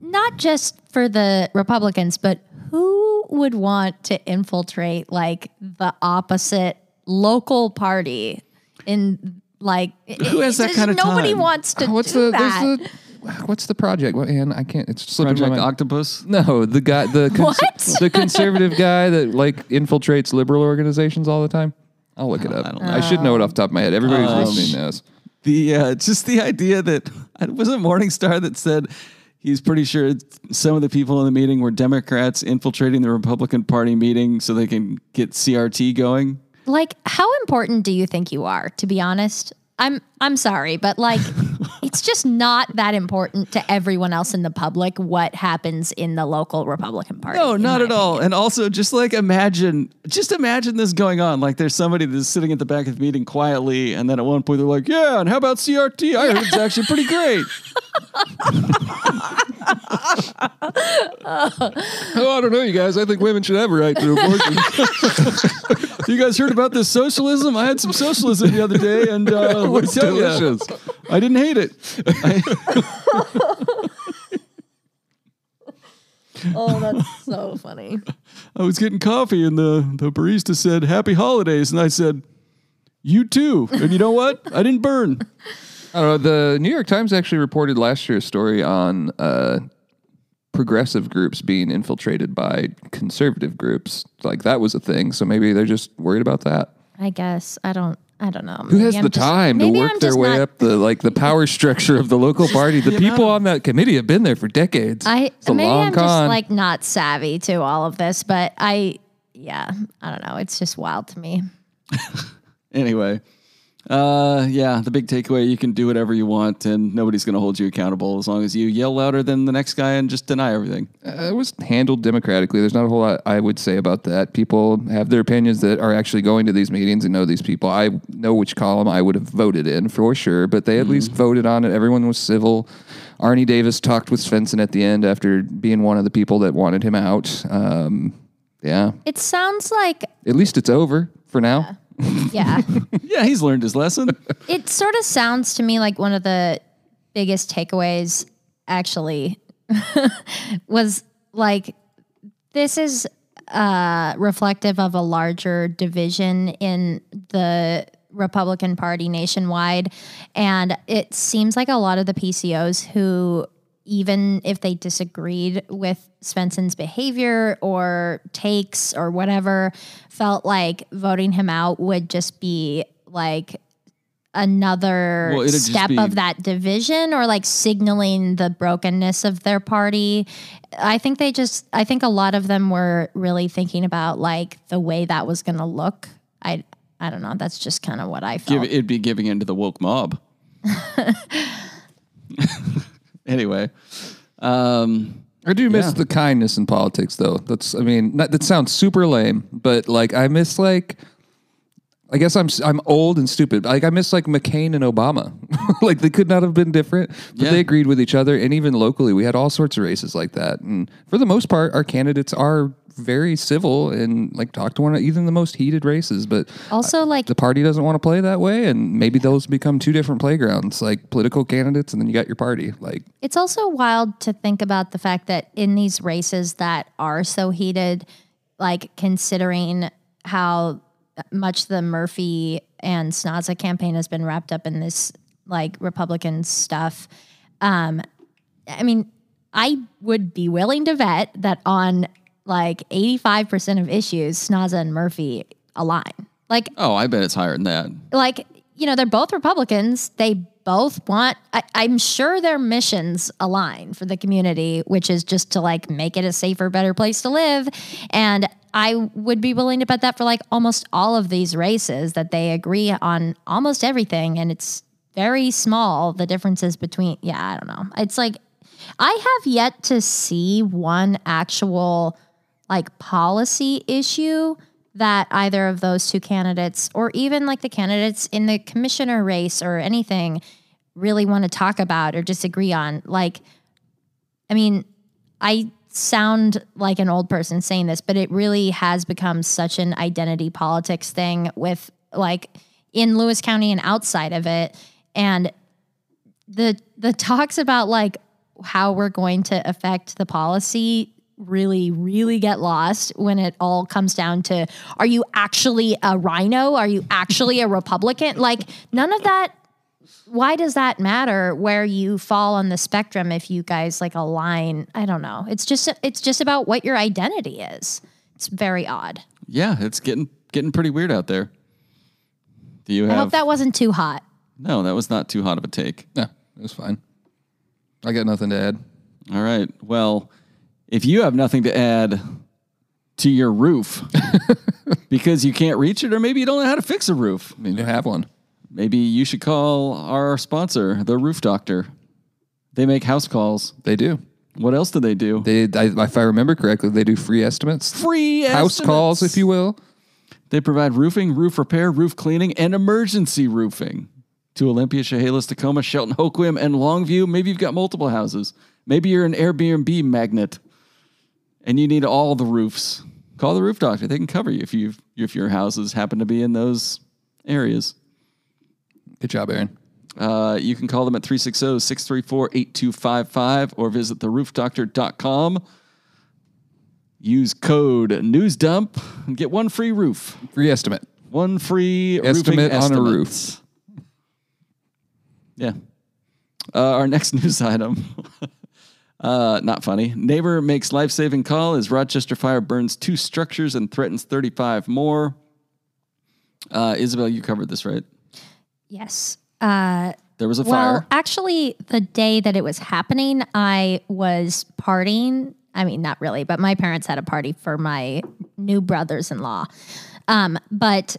Speaker 3: not just for the Republicans, but who would want to infiltrate like the opposite local party in like
Speaker 1: Who has that kind of
Speaker 3: nobody
Speaker 1: time?
Speaker 3: wants to
Speaker 2: What's
Speaker 3: do
Speaker 2: the,
Speaker 3: that.
Speaker 2: the what's the project? What and I can't. It's slipping my
Speaker 1: Project
Speaker 2: mind.
Speaker 1: Octopus.
Speaker 2: No, the guy, the cons-
Speaker 3: What?
Speaker 2: the conservative guy that like infiltrates liberal organizations all the time. I'll look it up.
Speaker 1: I
Speaker 2: I,
Speaker 1: don't know.
Speaker 2: I should know it off the top of my head. Everybody who's listening knows.
Speaker 1: The uh, just the idea that it was it Morningstar that said he's pretty sure some of the people in the meeting were Democrats infiltrating the Republican Party meeting so they can get CRT going.
Speaker 3: like how important do you think you are to be honest i'm i'm sorry but like it's just not that important to everyone else in the public what happens in the local republican party
Speaker 1: No, not at all. And also, just like imagine, just imagine this going on. Like there's somebody that's sitting at the back of the meeting quietly, and then at one point they're like, "Yeah, and how about CRT? I heard it's actually pretty great."
Speaker 2: Oh, I don't know, you guys. I think women should have a right to abortion.
Speaker 1: you guys heard about this socialism? I had some socialism the other day, and uh, let me
Speaker 2: It's
Speaker 1: tell ya. I didn't hate it. I-
Speaker 3: oh that's so funny
Speaker 1: I was getting coffee, and the the barista said, "Happy holidays," and I said, "You too." And you know what? I didn't burn.
Speaker 2: I don't know. The New York Times actually reported last year's story on uh, progressive groups being infiltrated by conservative groups. Like that was a thing. So maybe they're just worried about that.
Speaker 3: i guess i don't i don't know
Speaker 2: Who has
Speaker 3: I'm
Speaker 2: the
Speaker 3: just-
Speaker 2: time to
Speaker 3: maybe
Speaker 2: work
Speaker 3: I'm
Speaker 2: their
Speaker 3: just
Speaker 2: way
Speaker 3: not-
Speaker 2: up the like the power structure of the local party? The people on that committee have been there for decades.
Speaker 3: I
Speaker 2: it's a
Speaker 3: maybe
Speaker 2: long
Speaker 3: I'm
Speaker 2: con.
Speaker 3: just like not savvy to all of this, but I yeah, I don't know. It's just wild to me.
Speaker 1: Anyway, uh, yeah, the big takeaway: you can do whatever you want, and nobody's going to hold you accountable as long as you yell louder than the next guy and just deny everything.
Speaker 2: Uh, it was handled democratically. There's not a whole lot I would say about that. People have their opinions that are actually going to these meetings and know these people. I know which column I would have voted in for sure, but they at least voted on it. Everyone was civil. Arnie Davis talked with Svensson at the end after being one of the people that wanted him out. Um, yeah,
Speaker 3: It sounds like
Speaker 2: at least it's over for now.
Speaker 3: yeah.
Speaker 1: Yeah, yeah, he's learned his lesson.
Speaker 3: it sort of sounds to me like one of the biggest takeaways actually was like this is uh, reflective of a larger division in the Republican Party nationwide. And it seems like a lot of the PCOs who, even if they disagreed with Svensson's behavior or takes or whatever, felt like voting him out would just be like another
Speaker 1: Well,
Speaker 3: step
Speaker 1: be-
Speaker 3: of that division or like signaling the brokenness of their party. I think they just I think a lot of them were really thinking about like the way that was going to look. I I don't know. That's just kind of what I felt.
Speaker 1: Give, it'd be giving into the woke mob. anyway, um,
Speaker 2: I do miss
Speaker 1: Yeah.
Speaker 2: the kindness in politics, though. That's, I mean, not, that sounds super lame, but like I miss like, I guess I'm s- I'm old and stupid. Like I miss like McCain and Obama. like they could not have been different, but
Speaker 1: Yeah.
Speaker 2: they agreed with each other, and even locally, we had all sorts of races like that. And for the most part, our candidates are very civil and like talk to one another, even the most heated races. But uh,
Speaker 3: also like
Speaker 2: the party doesn't want to play that way, and maybe those become two different playgrounds, like political candidates, and then you got your party. Like
Speaker 3: It's also wild to think about the fact that in these races that are so heated, like considering how much the Murphy and Snaza campaign has been wrapped up in this like Republican stuff. Um, I mean, I would be willing to bet that on like 85% of issues, Snaza and Murphy align. Like
Speaker 1: oh, I bet it's higher than that.
Speaker 3: like you know they're both republicans they both want I, i'm sure their missions align for the community which is just to like make it a safer better place to live and i would be willing to bet that for like almost all of these races that they agree on almost everything and it's very small the differences between yeah i don't know. It's like i have yet to see one actual like policy issue that either of those two candidates or even like the candidates in the commissioner race or anything really want to talk about or disagree on. Like i mean i sound like an old person saying this but it really has become such an identity politics thing with like in lewis county and outside of it. And the the talks about like how we're going to affect the policy really really get lost when it all comes down to are you actually a rhino? Are you actually a republican? Like none of that why does that matter where you fall on the spectrum if you guys like align i don't know it's just it's just about what your identity is it's very odd
Speaker 1: Yeah, it's getting getting pretty weird out there. Do you
Speaker 3: i hope that wasn't too hot
Speaker 1: no, that was not too hot of a take.
Speaker 2: yeah, it was fine. I got nothing to add.
Speaker 1: All right. Well, if you have nothing to add to your roof because you can't reach it, or maybe you don't know how to fix a roof,
Speaker 2: I mean, you have one.
Speaker 1: Maybe you should call our sponsor, the Roof Doctor. They make house calls.
Speaker 2: They do.
Speaker 1: What else do they do?
Speaker 2: They, I, if I remember correctly, they do free estimates,
Speaker 1: Free
Speaker 2: house
Speaker 1: estimates.
Speaker 2: calls, if you will.
Speaker 1: They provide roofing, roof repair, roof cleaning, and emergency roofing to Olympia, Chehalis, Tacoma, Shelton, Hoquiam, and Longview. Maybe you've got multiple houses. Maybe you're an Airbnb magnet and you need all the roofs. Call the roof doctor. They can cover you if you if your houses happen to be in those areas.
Speaker 2: Good job, Aaron.
Speaker 1: Uh, you can call them at 360 634 8255 or visit theroofdoctor.com. Use code NEWSDUMP and get one free roof.
Speaker 2: Free estimate.
Speaker 1: One free
Speaker 2: Estimate on a roof.
Speaker 1: Yeah. Uh, our next news item. uh, not funny. Neighbor makes life saving call as Rochester fire burns two structures and threatens 35 more. Uh, Isabel, you covered this, right?
Speaker 3: Yes uh
Speaker 1: There was a
Speaker 3: Well,
Speaker 1: fire.
Speaker 3: actually, the day that it was happening, I was partying. I mean, not really, but my parents had a party for my new brothers in law. Um, but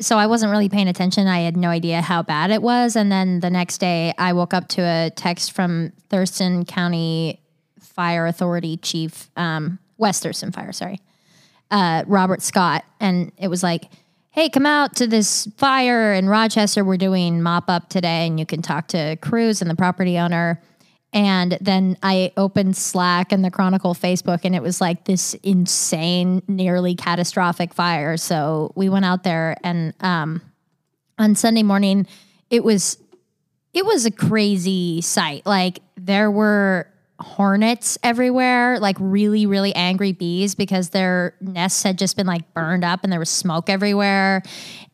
Speaker 3: so I wasn't really paying attention. I had no idea how bad it was. And then the next day, I woke up to a text from Thurston County Fire Authority Chief, um, West Thurston Fire, sorry, uh, Robert Scott. And it was like, hey, come out to this fire in Rochester. We're doing mop up today, and you can talk to Cruz and the property owner. And then I opened Slack and the Chronicle Facebook, and it was like this insane, nearly catastrophic fire. So we went out there, and um, on Sunday morning, it was it was a crazy sight. Like there were hornets everywhere, like really, really angry bees because their nests had just been like burned up and there was smoke everywhere.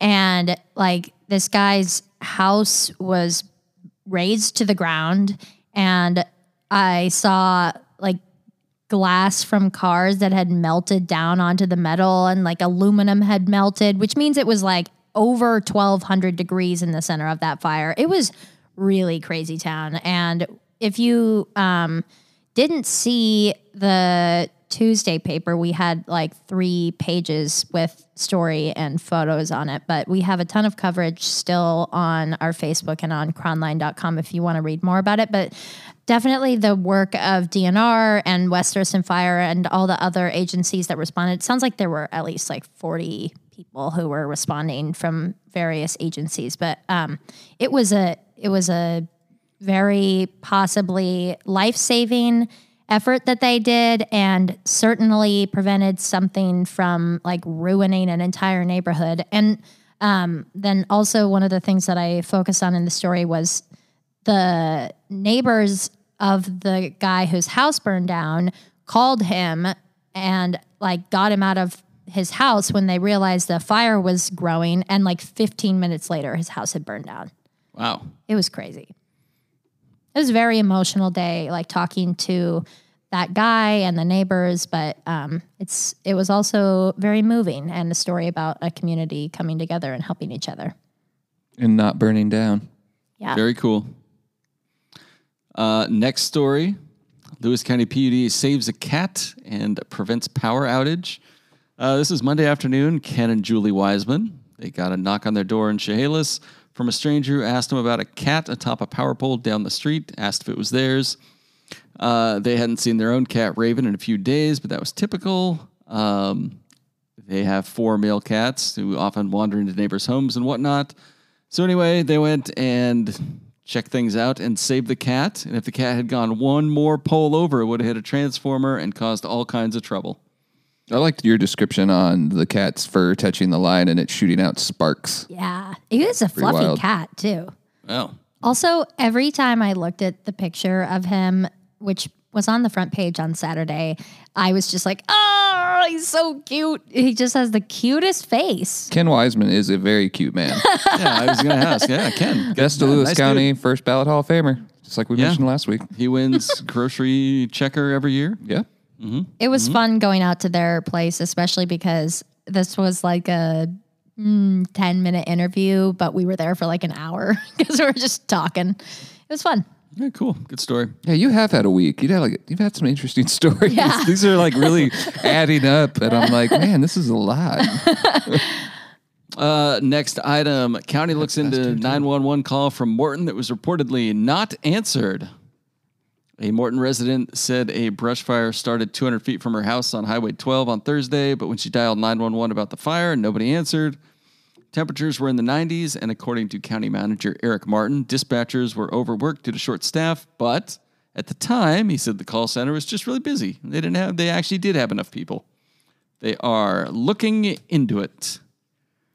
Speaker 3: And like this guy's house was razed to the ground. And I saw like glass from cars that had melted down onto the metal and like aluminum had melted, which means it was like over 1200 degrees in the center of that fire. It was really crazy town. And if you um, didn't see the Tuesday paper, we had like three pages with story and photos on it, but we have a ton of coverage still on our Facebook and on chronline.com if you want to read more about it. But definitely the work of DNR and West Thurston Fire and all the other agencies that responded. It sounds like there were at least like 40 people who were responding from various agencies, but um, it was a it was a very possibly life saving effort that they did and certainly prevented something from like ruining an entire neighborhood. And um, then also, one of the things that I focused on in the story was the neighbors of the guy whose house burned down called him and like got him out of his house when they realized the fire was growing and like 15 minutes later his house had burned down
Speaker 1: Wow.
Speaker 3: it was crazy. It was a very emotional day, like talking to that guy and the neighbors, but um, it's it was also very moving and a story about a community coming together and helping each other.
Speaker 2: and not burning down.
Speaker 3: Yeah.
Speaker 1: Very cool. Uh, next story Lewis County PUD saves a cat and prevents power outage. Uh, this is Monday afternoon. Ken and Julie Wiseman. They got a knock on their door in Chehalis from a stranger who asked them about a cat atop a power pole down the street, asked if it was theirs. Uh, they hadn't seen their own cat, Raven, in a few days, but that was typical. Um, they have four male cats who often wander into neighbors' homes and whatnot. So anyway, they went and checked things out and saved the cat. And if the cat had gone one more pole over, it would have hit a transformer and caused all kinds of trouble.
Speaker 2: I liked your description on the cat's fur touching the line and it shooting out sparks.
Speaker 3: Yeah. It was a fluffy
Speaker 2: wild.
Speaker 3: cat too.
Speaker 1: Well,
Speaker 3: Also, every time I looked at the picture of him, which was on the front page on Saturday, I was just like, oh, he's so cute. He just has the cutest face.
Speaker 2: Ken Wiseman is a very cute man.
Speaker 1: yeah, I was going to ask. Yeah, Ken.
Speaker 2: Best of
Speaker 1: Yeah,
Speaker 2: Lewis
Speaker 1: nice
Speaker 2: County,
Speaker 1: dude.
Speaker 2: first ballot Hall of Famer, just like we
Speaker 1: Yeah.
Speaker 2: mentioned last week.
Speaker 1: He wins grocery checker every year.
Speaker 2: Yeah.
Speaker 3: It was fun going out to their place, especially because this was like a mm, 10 minute interview, but we were there for like an hour because we were just talking. It was fun.
Speaker 1: Yeah, cool. Good story.
Speaker 2: Yeah, you have had a week. You've had like you've had some interesting stories.
Speaker 3: Yeah.
Speaker 2: These are like really adding up, and I'm like, man, this is a lot.
Speaker 1: Uh, next item county looks into 911 call from Morton that was reportedly not answered. A Morton resident said a brush fire started 200 feet from her house on Highway 12 on Thursday, but when she dialed 911 about the fire, nobody answered. Temperatures were in the 90s, and according to County Manager Eric Martin, dispatchers were overworked due to short staff. But at the time, he said the call center was just really busy. They didn't have. They actually did have enough people. They are looking into it.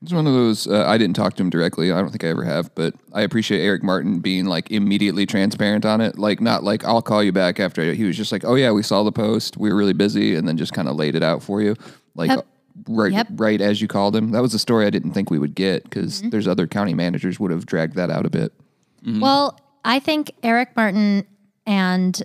Speaker 2: It's one of those. Uh, I didn't talk to him directly. I don't think I ever have, but I appreciate Eric Martin being like immediately transparent on it. Like not like I'll call you back after. He was just like, oh yeah, we saw the post. We were really busy, and then just kind of laid it out for you, like
Speaker 3: Yep.
Speaker 2: right
Speaker 3: Yep.
Speaker 2: right as you called him. That was a story I didn't think we would get because
Speaker 3: Mm-hmm.
Speaker 2: there's other county managers would have dragged that out a bit.
Speaker 3: Well, I think Eric Martin and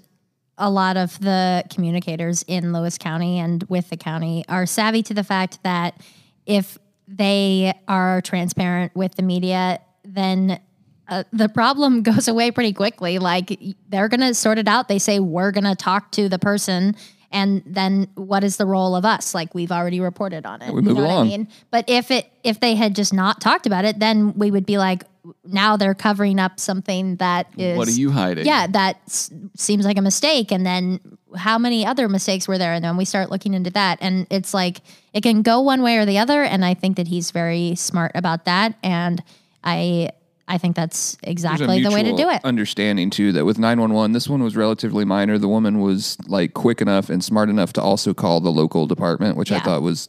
Speaker 3: a lot of the communicators in Lewis County and with the county are savvy to the fact that if they are transparent with the media, then uh, the problem goes away pretty quickly. Like they're going to sort it out. They say, we're going to talk to the person. And then what is the role of us? Like we've already reported on it.
Speaker 2: we move
Speaker 3: you know
Speaker 2: along.
Speaker 3: What I mean? But if it if they had just not talked about it, then we would be like, now they're covering up something that is
Speaker 1: What are you hiding?
Speaker 3: yeah, that s- seems like a mistake. And then how many other mistakes were there? And then we start looking into that. And it's like, it can go one way or the other. And I think that he's very smart about that. And I, I think that's exactly the way to do it.
Speaker 2: Understanding too that with 911, this one was relatively minor. The woman was like quick enough and smart enough to also call the local department, which I thought was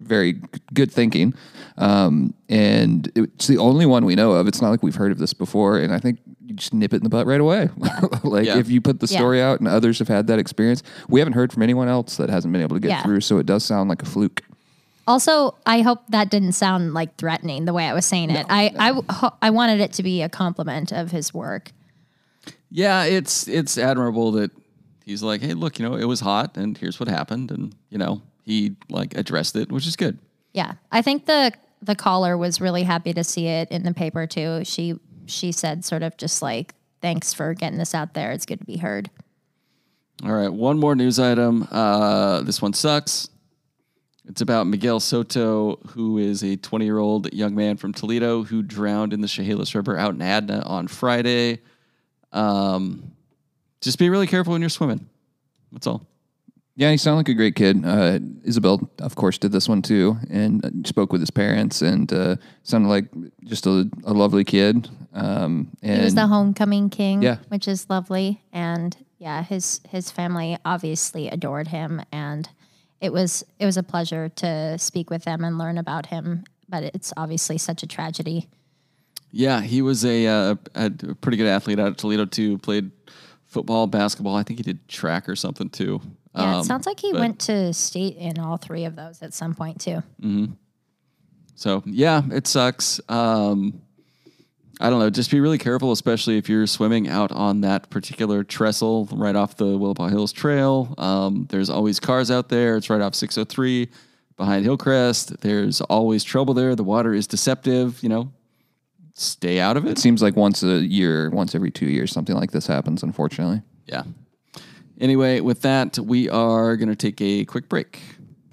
Speaker 2: very good thinking. Um, and it's the only one we know of. It's not like we've heard of this before. And I think you just nip it in the butt right away. like
Speaker 1: Yeah.
Speaker 2: if you put the
Speaker 3: Yeah.
Speaker 2: story out and others have had that experience, we haven't heard from anyone else that hasn't been able to get
Speaker 3: Yeah.
Speaker 2: through. So it does sound like a fluke.
Speaker 3: Also, I hope that didn't sound like threatening the way I was saying it. I, I, I wanted it to be a compliment of his work.
Speaker 1: Yeah, it's it's admirable that he's like, hey, look, you know, it was hot, and here's what happened, and you know, he like addressed it, which is good.
Speaker 3: Yeah, I think the the caller was really happy to see it in the paper too. She she said sort of just like thanks for getting this out there. It's good to be heard.
Speaker 1: All right, one more news item. Uh, this one sucks. It's about Miguel Soto, who is a 20 year old young man from Toledo who drowned in the Chehalis River out in Adna on Friday. Um, just be really careful when you're swimming. That's all.
Speaker 2: Yeah, he sounded like a great kid. Uh, Isabel, of course, did this one too, and uh, spoke with his parents, and uh, sounded like just a, a lovely kid. Um, and
Speaker 3: He was the homecoming king,
Speaker 2: Yeah.
Speaker 3: which is lovely. And yeah, his his family obviously adored him, and it was it was a pleasure to speak with them and learn about him. But it's obviously such a tragedy.
Speaker 1: Yeah, he was a, uh, a pretty good athlete out of Toledo too. Played football, basketball. I think he did track or something too.
Speaker 3: Yeah,
Speaker 1: Um,
Speaker 3: it sounds like he
Speaker 1: but-
Speaker 3: went to state in all three of those at some point too.
Speaker 1: So yeah, it sucks. Um, I don't know. Just be really careful, especially if you're swimming out on that particular trestle right off the Willapa Hills Trail. Um, there's always cars out there. It's right off 603 behind Hillcrest. There's always trouble there. The water is deceptive. You know, stay out of
Speaker 2: it
Speaker 1: it.
Speaker 2: seems like once a year, once every two years, something like this happens. Unfortunately.
Speaker 1: Yeah. Anyway, with that, we are going to take a quick break.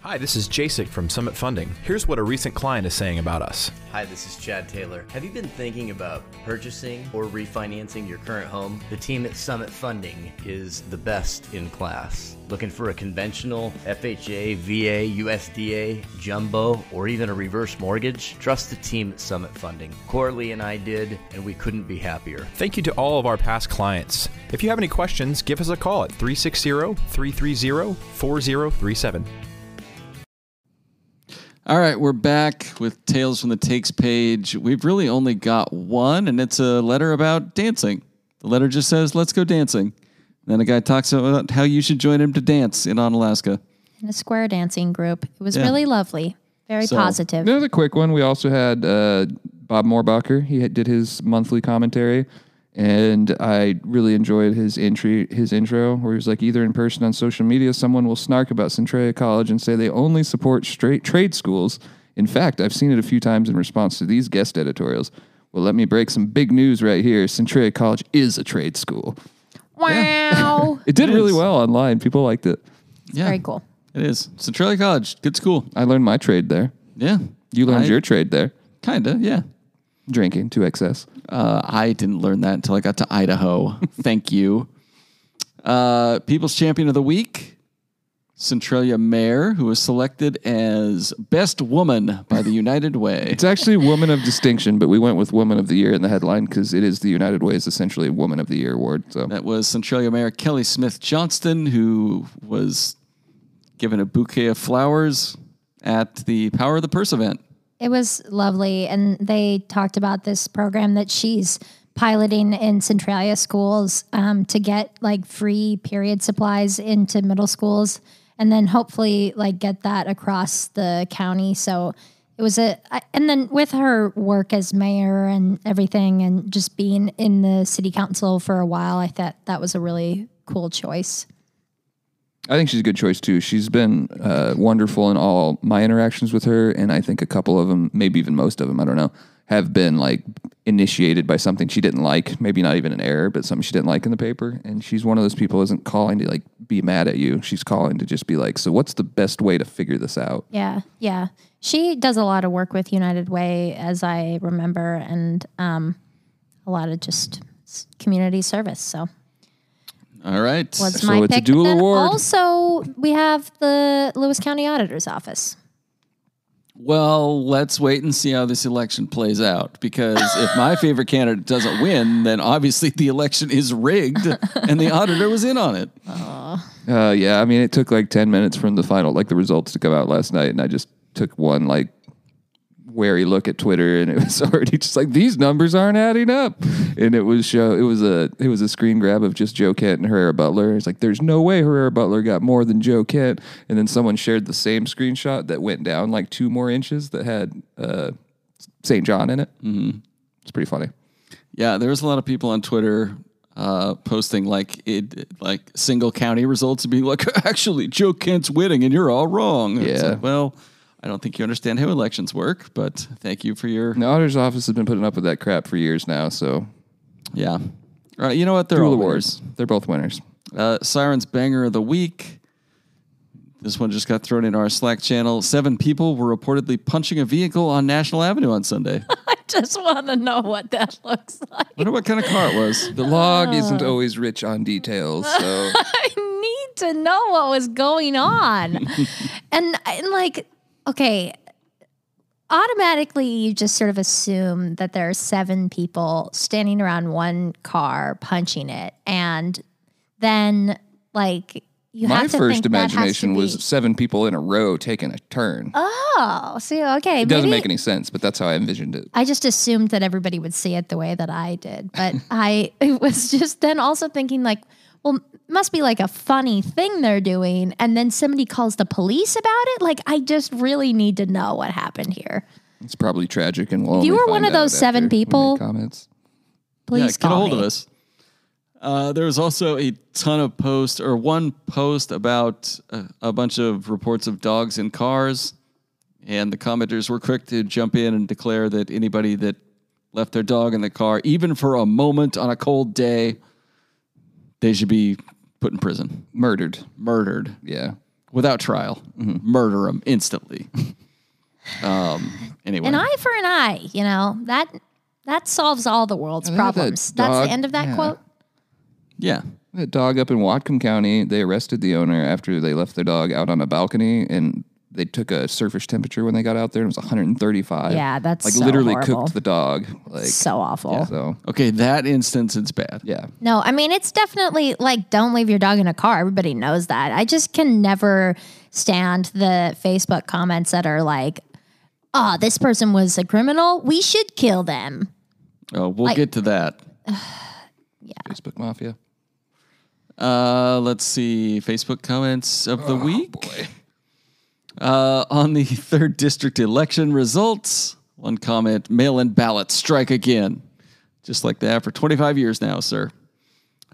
Speaker 7: Hi, this is Jasek from Summit Funding. Here's what a recent client is saying about us.
Speaker 8: Hi, this is Chad Taylor. Have you been thinking about purchasing or refinancing your current home? The team at Summit Funding is the best in class. Looking for a conventional FHA, VA, USDA, jumbo, or even a reverse mortgage? Trust the team at Summit Funding. Coralie and I did, and we couldn't be happier.
Speaker 7: Thank you to all of our past clients. If you have any questions, give us a call at 360 330 4037.
Speaker 1: All right, we're back with Tales from the Takes page. We've really only got one, and it's a letter about dancing. The letter just says, let's go dancing. then a guy talks about how you should join him to dance in Onalaska.
Speaker 3: In a square dancing group, it was
Speaker 1: Yeah.
Speaker 3: really lovely, very
Speaker 1: So-
Speaker 3: positive.
Speaker 2: Another quick one. We also had uh, Bob Mohrbacher. He had, did his monthly commentary, and I really enjoyed his entry, his intro, where he was like, either in person on social media, someone will snark about Centralia College and say they only support straight trade schools. In fact, I've seen it a few times in response to these guest editorials. Well, let me break some big news right here. Centralia College is a trade school.
Speaker 3: Wow,
Speaker 2: It did
Speaker 1: It
Speaker 2: really well online. People liked it.
Speaker 1: Yeah,
Speaker 3: very cool.
Speaker 1: It is. Centralia College, good school.
Speaker 2: I learned my trade there.
Speaker 1: Yeah.
Speaker 2: You learned
Speaker 1: I-
Speaker 2: your trade there.
Speaker 1: Kinda, yeah.
Speaker 2: Drinking to excess.
Speaker 1: Uh, I didn't learn that until I got to Idaho. Thank you. Uh, People's Champion of the Week, Centralia Mayor, who was selected as Best Woman by the United Way.
Speaker 2: It's actually Woman of Distinction, but we went with Woman of the Year in the headline because it is the United Way is essentially a Woman of the Year award. So
Speaker 1: That was Centralia Mayor Kelly Smith Johnston, who was given a bouquet of flowers at the Power of the Purse event.
Speaker 3: It was lovely. And they talked about this program that she's piloting in Centralia schools um, to get like free period supplies into middle schools and then hopefully like get that across the county. So it was a, I- and then with her work as mayor and everything and just being in the city council for a while, I thought that was a really cool choice.
Speaker 2: I think she's a good choice too. She's been uh, wonderful in all my interactions with her, and I think a couple of them, maybe even most of them, I don't know, have been like initiated by something she didn't like. Maybe not even an error, but something she didn't like in the paper. And she's one of those people who isn't calling to like be mad at you. She's calling to just be like, so what's the best way to figure this out?
Speaker 3: Yeah, yeah. She does a lot of work with United Way, as I remember, and um, a lot of just community service. So
Speaker 1: All right.
Speaker 3: was
Speaker 2: So
Speaker 3: my
Speaker 2: it's a
Speaker 3: pick.
Speaker 2: dual
Speaker 3: Then
Speaker 2: award.
Speaker 3: Also, we have the Lewis County Auditor's Office.
Speaker 1: Well, let's wait and see how this election plays out. Because if my favorite candidate doesn't win, then obviously the election is rigged and the auditor was in on it.
Speaker 2: Uh, yeah, I mean, it took like 10 minutes from the final, like the results to come out last night. And I just took one like wary look at Twitter and it was already just like, these numbers aren't adding up. And it was show, it was a, it was a screen grab of just Joe Kent and Herrera Beutler. It's like, there's no way Herrera Beutler got more than Joe Kent. And then someone shared the same screenshot that went down like two more inches that had, uh, St. John in it. Mm-hmm. It's pretty funny.
Speaker 1: Yeah, there was a lot of people on Twitter uh, posting like it, like single county results and being like, actually, Joe Kent's winning and you're all wrong.
Speaker 2: Yeah.
Speaker 1: like, well, I don't think you understand how elections work, but thank you for your
Speaker 2: The auditor's office has been putting up with that crap for years now. So
Speaker 1: yeah. All right, you know what? They're
Speaker 2: Dual
Speaker 1: all
Speaker 2: awards.
Speaker 1: winners.
Speaker 2: They're both winners.
Speaker 1: Uh, Sirens Banger of the Week. This one just got thrown in our Slack channel. Seven people were reportedly punching a vehicle on National Avenue on Sunday.
Speaker 3: I just want to know what that looks like.
Speaker 1: I wonder what kind of car it was.
Speaker 2: The log isn't always rich on details. So
Speaker 3: I need to know what was going on. and, and like, okay, automatically you just sort of assume that there are seven people standing around one car punching it. And then, like, you
Speaker 2: my
Speaker 3: have to
Speaker 2: first
Speaker 3: think that has to
Speaker 2: imagination was seven people in a row taking a turn.
Speaker 3: Oh, see, okay.
Speaker 2: it doesn't make any sense, but that's how I envisioned it.
Speaker 3: I just assumed that everybody would see it the way that I did. But I was just then also thinking, like, well, must be like a funny thing they're doing. And then somebody calls the police about it. Like, I just really need to know what happened here.
Speaker 2: It's probably tragic, and we'll.
Speaker 3: you were one of those seven
Speaker 2: after we make
Speaker 3: people-
Speaker 2: Comments.
Speaker 3: Please
Speaker 1: yeah, get a hold
Speaker 3: me.
Speaker 1: of us. Uh, there was also a ton of posts, or one post about a, a bunch of reports of dogs in cars, and the commenters were quick to jump in and declare that anybody that left their dog in the car, even for a moment on a cold day, they should be put in prison,
Speaker 2: Murdered.
Speaker 1: murdered
Speaker 2: Yeah.
Speaker 1: without trial, murder them instantly. um, anyway,
Speaker 3: An eye for an eye, you know, that that solves all the world's
Speaker 2: I think that
Speaker 3: problems. That's
Speaker 2: dog-
Speaker 3: the end of that
Speaker 2: yeah.
Speaker 3: quote.
Speaker 1: yeah.
Speaker 2: That dog up in Whatcom County, they arrested the owner after they left their dog out on a balcony and they took a surface temperature when they got out there and it was 135.
Speaker 3: Yeah, that's
Speaker 2: like
Speaker 3: so
Speaker 2: literally
Speaker 3: horrible.
Speaker 2: cooked the dog. Like
Speaker 3: so awful.
Speaker 2: so
Speaker 1: Okay, that instance it's bad.
Speaker 2: yeah.
Speaker 3: No, I mean it's definitely like don't leave your dog in a car. Everybody knows that. I just can never stand the Facebook comments that are like, "Oh, this person was a criminal. We should kill them."
Speaker 1: Oh, we'll
Speaker 3: Like-
Speaker 1: get to that. Yeah.
Speaker 2: Facebook Mafia.
Speaker 1: Uh, let's see. Facebook comments of the week. Uh, on the third district election results, one comment: mail-in ballots strike again, just like that for 25 years now, sir.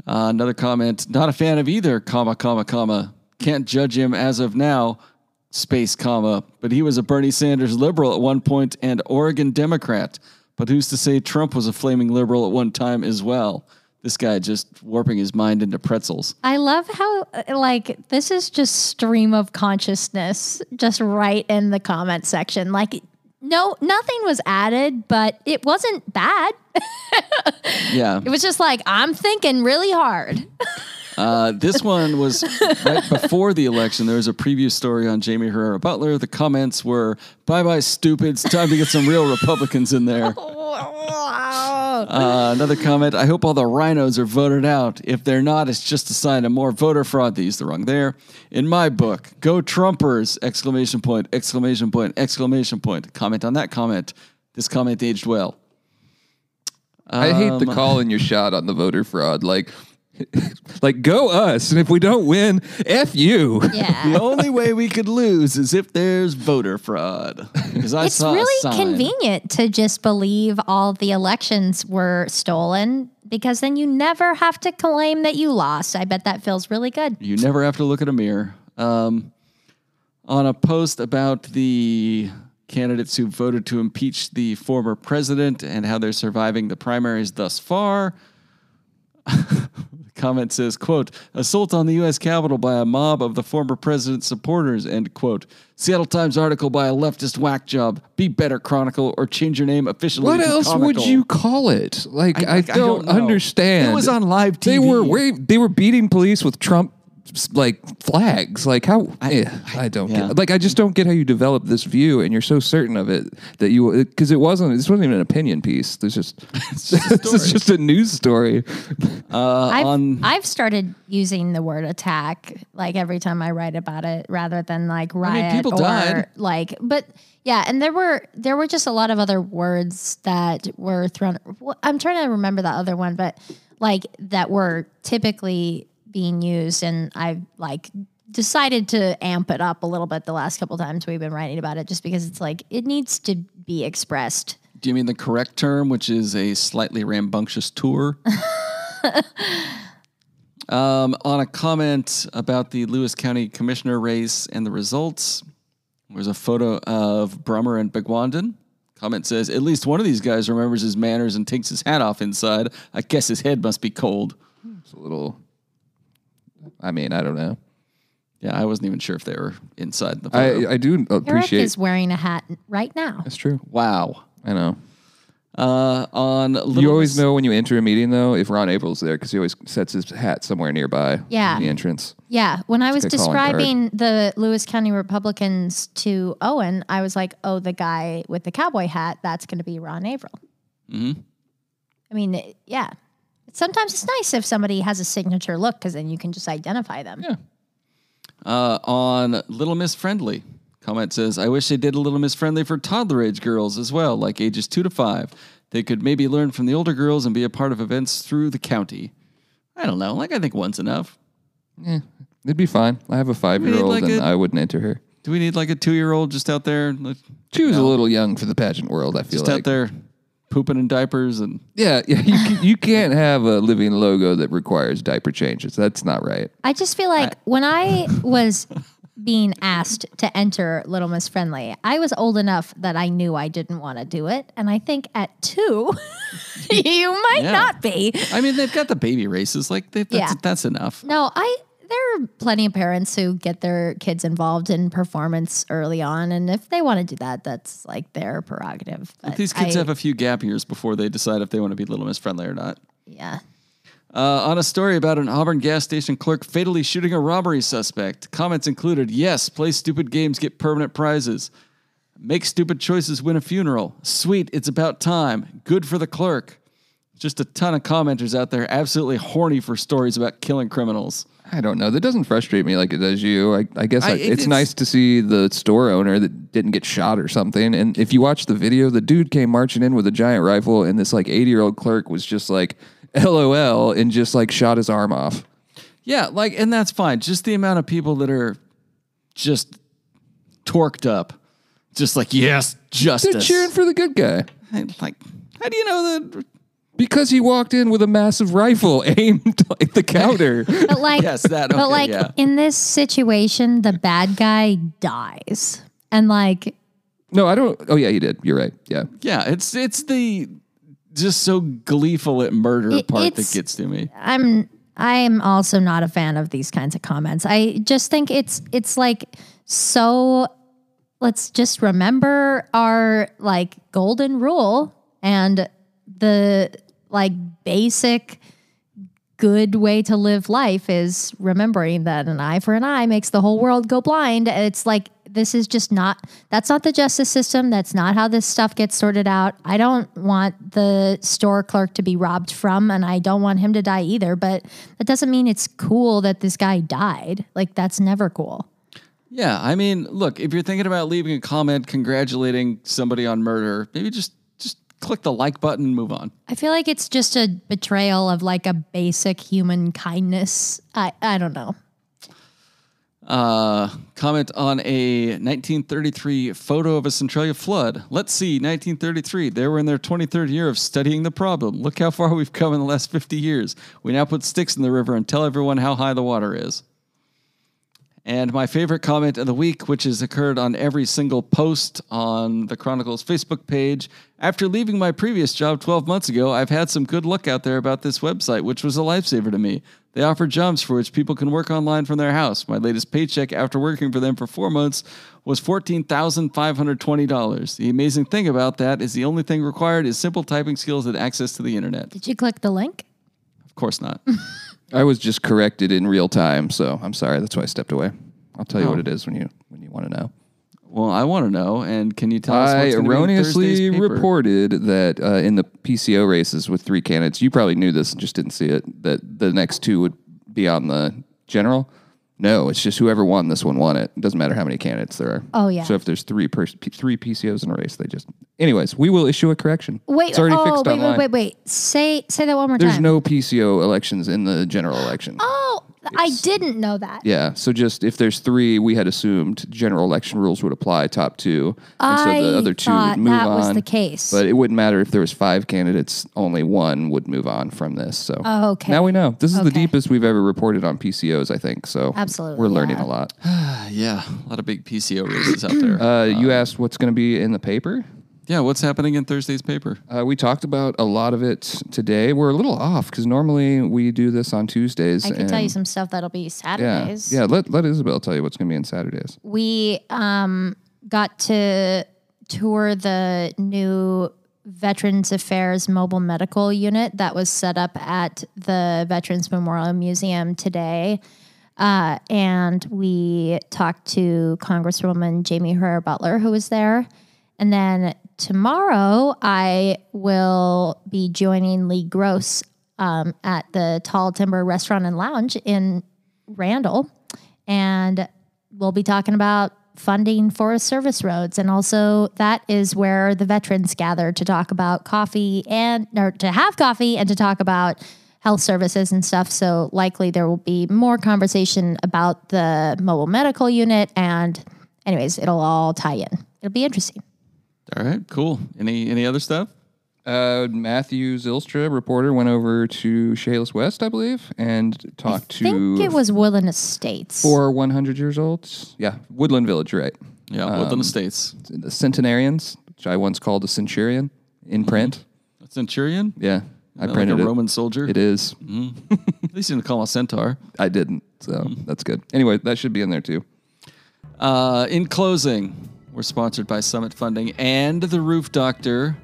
Speaker 1: Uh, another comment: not a fan of either. Comma comma comma. Can't judge him as of now. Space comma. But he was a Bernie Sanders liberal at one point and Oregon Democrat. But who's to say Trump was a flaming liberal at one time as well? This guy just warping his mind into pretzels.
Speaker 3: I love how like this is just stream of consciousness just right in the comment section. Like no nothing was added, but it wasn't bad.
Speaker 1: Yeah.
Speaker 3: It was just like I'm thinking really hard.
Speaker 1: Uh, this one was right before the election. There was a preview story on Jaime Herrera Beutler. The comments were, bye bye, stupids. Time to get some real Republicans in there. Uh, another comment, I hope all the rhinos are voted out. If they're not, it's just a sign of more voter fraud. They used the wrong there. In my book, go Trumpers! Exclamation point, exclamation point, exclamation point. Comment on that comment. This comment aged well.
Speaker 2: I hate
Speaker 1: Um,
Speaker 2: the calling your shot on the voter fraud. Like like go us. And if we don't win, F you.
Speaker 3: Yeah.
Speaker 1: The only way we could lose is if there's voter fraud. Because I
Speaker 3: it's
Speaker 1: saw a
Speaker 3: really
Speaker 1: sign.
Speaker 3: convenient to just believe all the elections were stolen because then you never have to claim that you lost. I bet that feels really good.
Speaker 1: You never have to look at a mirror. Um, on a post about the candidates who voted to impeach the former president and how they're surviving the primaries thus far. comment says, quote, assault on the U.S. Capitol by a mob of the former president's supporters, end quote. Seattle Times article by a leftist whack job. Be better, Chronicle, or change your name officially
Speaker 2: What else would you call it? Like
Speaker 1: I-
Speaker 2: I,
Speaker 1: I
Speaker 2: don't,
Speaker 1: don't
Speaker 2: understand.
Speaker 1: It was on live TV.
Speaker 2: They were they were beating police with Trump like flags. Like how I, I don't
Speaker 1: yeah.
Speaker 2: get like I just don't get how you develop this view and you're so certain of it that you because it wasn't this wasn't even an opinion piece. There's just this is just a news story.
Speaker 1: Uh,
Speaker 3: I've,
Speaker 1: on
Speaker 3: I've started using the word attack like every time I write about it rather than like
Speaker 1: mean,
Speaker 3: riot
Speaker 1: people
Speaker 3: or
Speaker 1: died.
Speaker 3: like but yeah and there were there were just a lot of other words that were thrown I'm trying to remember the other one but like that were typically being used and I've like decided to amp it up a little bit the last couple times we've been writing about it just because it's like it needs to be expressed
Speaker 1: Do you mean the correct term, which is a slightly rambunctious tour? um, on a comment about the Lewis County Commissioner race and the results, There's a photo of Brummer and Bhagwandin. Comment says, at least one of these guys remembers his manners and takes his hat off inside. I guess his head must be cold.
Speaker 2: It's a little. I mean, I don't know.
Speaker 1: Yeah, I wasn't even sure if they were inside the photo.
Speaker 2: I I do
Speaker 3: Eric
Speaker 2: appreciate.
Speaker 3: is wearing a hat right now.
Speaker 2: That's true.
Speaker 1: wow.
Speaker 2: I know.
Speaker 1: Uh, on Little
Speaker 2: you always
Speaker 1: Miss-
Speaker 2: know when you enter a meeting though if Ron Averill's there because he always sets his hat somewhere nearby.
Speaker 3: Yeah.
Speaker 2: in the entrance.
Speaker 3: Yeah, when I was
Speaker 2: good calling card.
Speaker 3: describing the Lewis County Republicans to Owen, I was like, "Oh, the guy with the cowboy hat, that's going to be Ron Averill." Mm-hmm. I mean, it- yeah. Sometimes it's nice if somebody has a signature look because then you can just identify them.
Speaker 2: Yeah.
Speaker 1: Uh, on Little Miss Friendly, comment says, I wish they did a Little Miss Friendly for toddler age girls as well, like ages two to five. They could maybe learn from the older girls and be a part of events through the county. I don't know. Like, I think one's enough.
Speaker 2: Yeah, It'd be fine. I have a five year old
Speaker 1: like
Speaker 2: and
Speaker 1: a-
Speaker 2: I wouldn't enter her.
Speaker 1: Do we need like a two year old just out there, like,
Speaker 2: She was a little young for the pageant world. I feel
Speaker 1: just
Speaker 2: like.
Speaker 1: out there pooping in diapers? And
Speaker 2: Yeah, yeah. You, can, you can't have a living logo that requires diaper changes. That's not right.
Speaker 3: I just feel like when I was being asked to enter Little Miss Friendly, I was old enough that I knew I didn't want to do it. And I think at two, you might
Speaker 1: Yeah.
Speaker 3: not be.
Speaker 1: I mean, they've got the baby races. Like, they, that's,
Speaker 3: Yeah.
Speaker 1: that's enough.
Speaker 3: No, I there are plenty of parents who get their kids involved in performance early on, and if they want to do that, that's like their prerogative. But
Speaker 1: These kids
Speaker 3: I-
Speaker 1: have a few gap years before they decide if they want to be Little Miss Friendly or not.
Speaker 3: yeah.
Speaker 1: Uh, on a story about an Auburn gas station clerk fatally shooting a robbery suspect, comments included Yes, play stupid games, get permanent prizes. Make stupid choices, win a funeral. Sweet, it's about time. Good for the clerk. Just a ton of commenters out there absolutely horny for stories about killing criminals.
Speaker 2: I don't know. That doesn't frustrate me like it does you. I, I guess
Speaker 1: I-
Speaker 2: I, it's,
Speaker 1: it's-
Speaker 2: nice to see the store owner that didn't get shot or something. And if you watch the video, the dude came marching in with a giant rifle, and this like 80 year old clerk was just like, LOL, and just like shot his arm off.
Speaker 1: Yeah, like, and that's fine. Just the amount of people that are just torqued up. Just like, yes, justice.
Speaker 2: They're cheering for the good guy
Speaker 1: like, how do you know that?
Speaker 2: Because he walked in with a massive rifle aimed at the counter.
Speaker 3: But like,
Speaker 1: Yes, that,
Speaker 3: but like
Speaker 1: yeah.
Speaker 3: in this situation, the bad guy dies, and like
Speaker 2: no, I don't. Oh yeah, he did. You're right. Yeah.
Speaker 1: Yeah, it's it's the just so gleeful at murder
Speaker 3: It-
Speaker 1: part that gets to me.
Speaker 3: I'm I am also not a fan of these kinds of comments. I just think it's it's like so let's just remember our like golden rule and the like basic good way to live life is remembering that an eye for an eye makes the whole world go blind. It's like this is just not that's not the justice system. That's not how this stuff gets sorted out. I don't want the store clerk to be robbed from and I don't want him to die either, but that doesn't mean it's cool that this guy died. Like that's never cool.
Speaker 1: Yeah, I mean, look, if you're thinking about leaving a comment congratulating somebody on murder, maybe just click the like button and move on.
Speaker 3: I feel like it's just a betrayal of like a basic human kindness. I I don't know.
Speaker 1: Uh, comment on a 1933 photo of a Centralia flood. Let's see, 1933. They were in their 23rd year of studying the problem. Look how far we've come in the last 50 years. We now put sticks in the river and tell everyone how high the water is. And my favorite comment of the week, which has occurred on every single post on the Chronicles Facebook page. After leaving my previous job 12 months ago, I've had some good luck out there about this website, which was a lifesaver to me. They offer jobs for which people can work online from their house. My latest paycheck after working for them for four months was $14,520. The amazing thing about that is the only thing required is simple typing skills and access to the internet.
Speaker 3: Did you click the link?
Speaker 1: Of course not.
Speaker 2: I was just corrected in real time, so I'm sorry. That's why I stepped away. I'll tell you
Speaker 1: Oh.
Speaker 2: what it is when you when you want to know.
Speaker 1: well, I want to know. And can you tell us
Speaker 2: I
Speaker 1: what's gonna be in
Speaker 2: erroneously
Speaker 1: Thursday's paper?
Speaker 2: reported that uh, in the PCO races with three candidates, you probably knew this and just didn't see it, that the next two would be on the general. No, it's just whoever won this one won it. It doesn't matter how many candidates there are.
Speaker 3: Oh, yeah.
Speaker 2: So if there's three pers- P- three PCOs in a race, they just. Anyways, we will issue a correction.
Speaker 3: Wait,
Speaker 2: it's already
Speaker 3: oh,
Speaker 2: fixed
Speaker 3: wait,
Speaker 2: online.
Speaker 3: wait, wait, wait. Say say that one more time.
Speaker 2: There's
Speaker 3: time.
Speaker 2: no PCO elections in the general election.
Speaker 3: Oh, I didn't know that.
Speaker 2: Yeah. So just if there's three, we had assumed general election rules would apply top two, and so the other two
Speaker 3: thought
Speaker 2: would move
Speaker 3: that
Speaker 2: on.
Speaker 3: was the case.
Speaker 2: But it wouldn't matter if there was five candidates; only one would move on from this. So
Speaker 3: Oh, okay.
Speaker 2: now we know. This is the
Speaker 3: Okay.
Speaker 2: deepest we've ever reported on PCOs. I think so.
Speaker 3: Absolutely,
Speaker 2: we're learning
Speaker 3: yeah.
Speaker 2: a lot.
Speaker 1: yeah, a lot of big PCO races out there.
Speaker 2: Uh, you asked what's going to be in the paper.
Speaker 1: Yeah, what's happening in Thursday's paper?
Speaker 2: Uh, we talked about a lot of it today. We're a little off because normally we do this on Tuesdays.
Speaker 3: I can tell you some stuff that'll be
Speaker 2: Yeah,
Speaker 3: Saturdays.
Speaker 2: yeah. yeah Let let Isabel tell you what's going to be on Saturdays.
Speaker 3: we um, got to tour the new Veterans Affairs mobile medical unit that was set up at the Veterans Memorial Museum today. Uh, and we talked to Congresswoman Jaime Herr Beutler, who was there. And then tomorrow, I will be joining Lee Grose um, at the Tall Timber Restaurant and Lounge in Randle. And we'll be talking about funding Forest Service roads. And also, that is where the veterans gather to talk about coffee and, or to have coffee and to talk about health services and stuff. So, likely, there will be more conversation about the mobile medical unit. And, anyways, it'll all tie in. It'll be interesting.
Speaker 1: All right, cool. Any any other stuff?
Speaker 2: Uh, Matthew Zilstra, reporter, went over to Chehalis West, I believe, and talked to
Speaker 3: I think it was Woodland Estates.
Speaker 2: four 100 years olds. Yeah, Woodland Village, right.
Speaker 1: Yeah,
Speaker 2: Um,
Speaker 1: Woodland Estates.
Speaker 2: The centenarians, which I once called a centurion in print.
Speaker 1: A centurion?
Speaker 2: Yeah, I
Speaker 1: Like
Speaker 2: printed
Speaker 1: a
Speaker 2: it.
Speaker 1: Roman soldier?
Speaker 2: It is.
Speaker 1: At least you didn't call him a centaur.
Speaker 2: I didn't, so
Speaker 1: Mm-hmm.
Speaker 2: that's good. Anyway, that should be in there too.
Speaker 1: Uh, in closing, we're sponsored by Summit Funding and The Roof Doctor.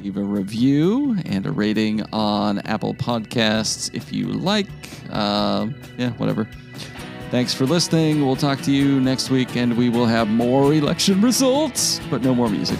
Speaker 1: Leave a review and a rating on Apple Podcasts if you like. Uh, yeah, whatever. Thanks for listening. We'll talk to you next week, and we will have more election results, but no more music.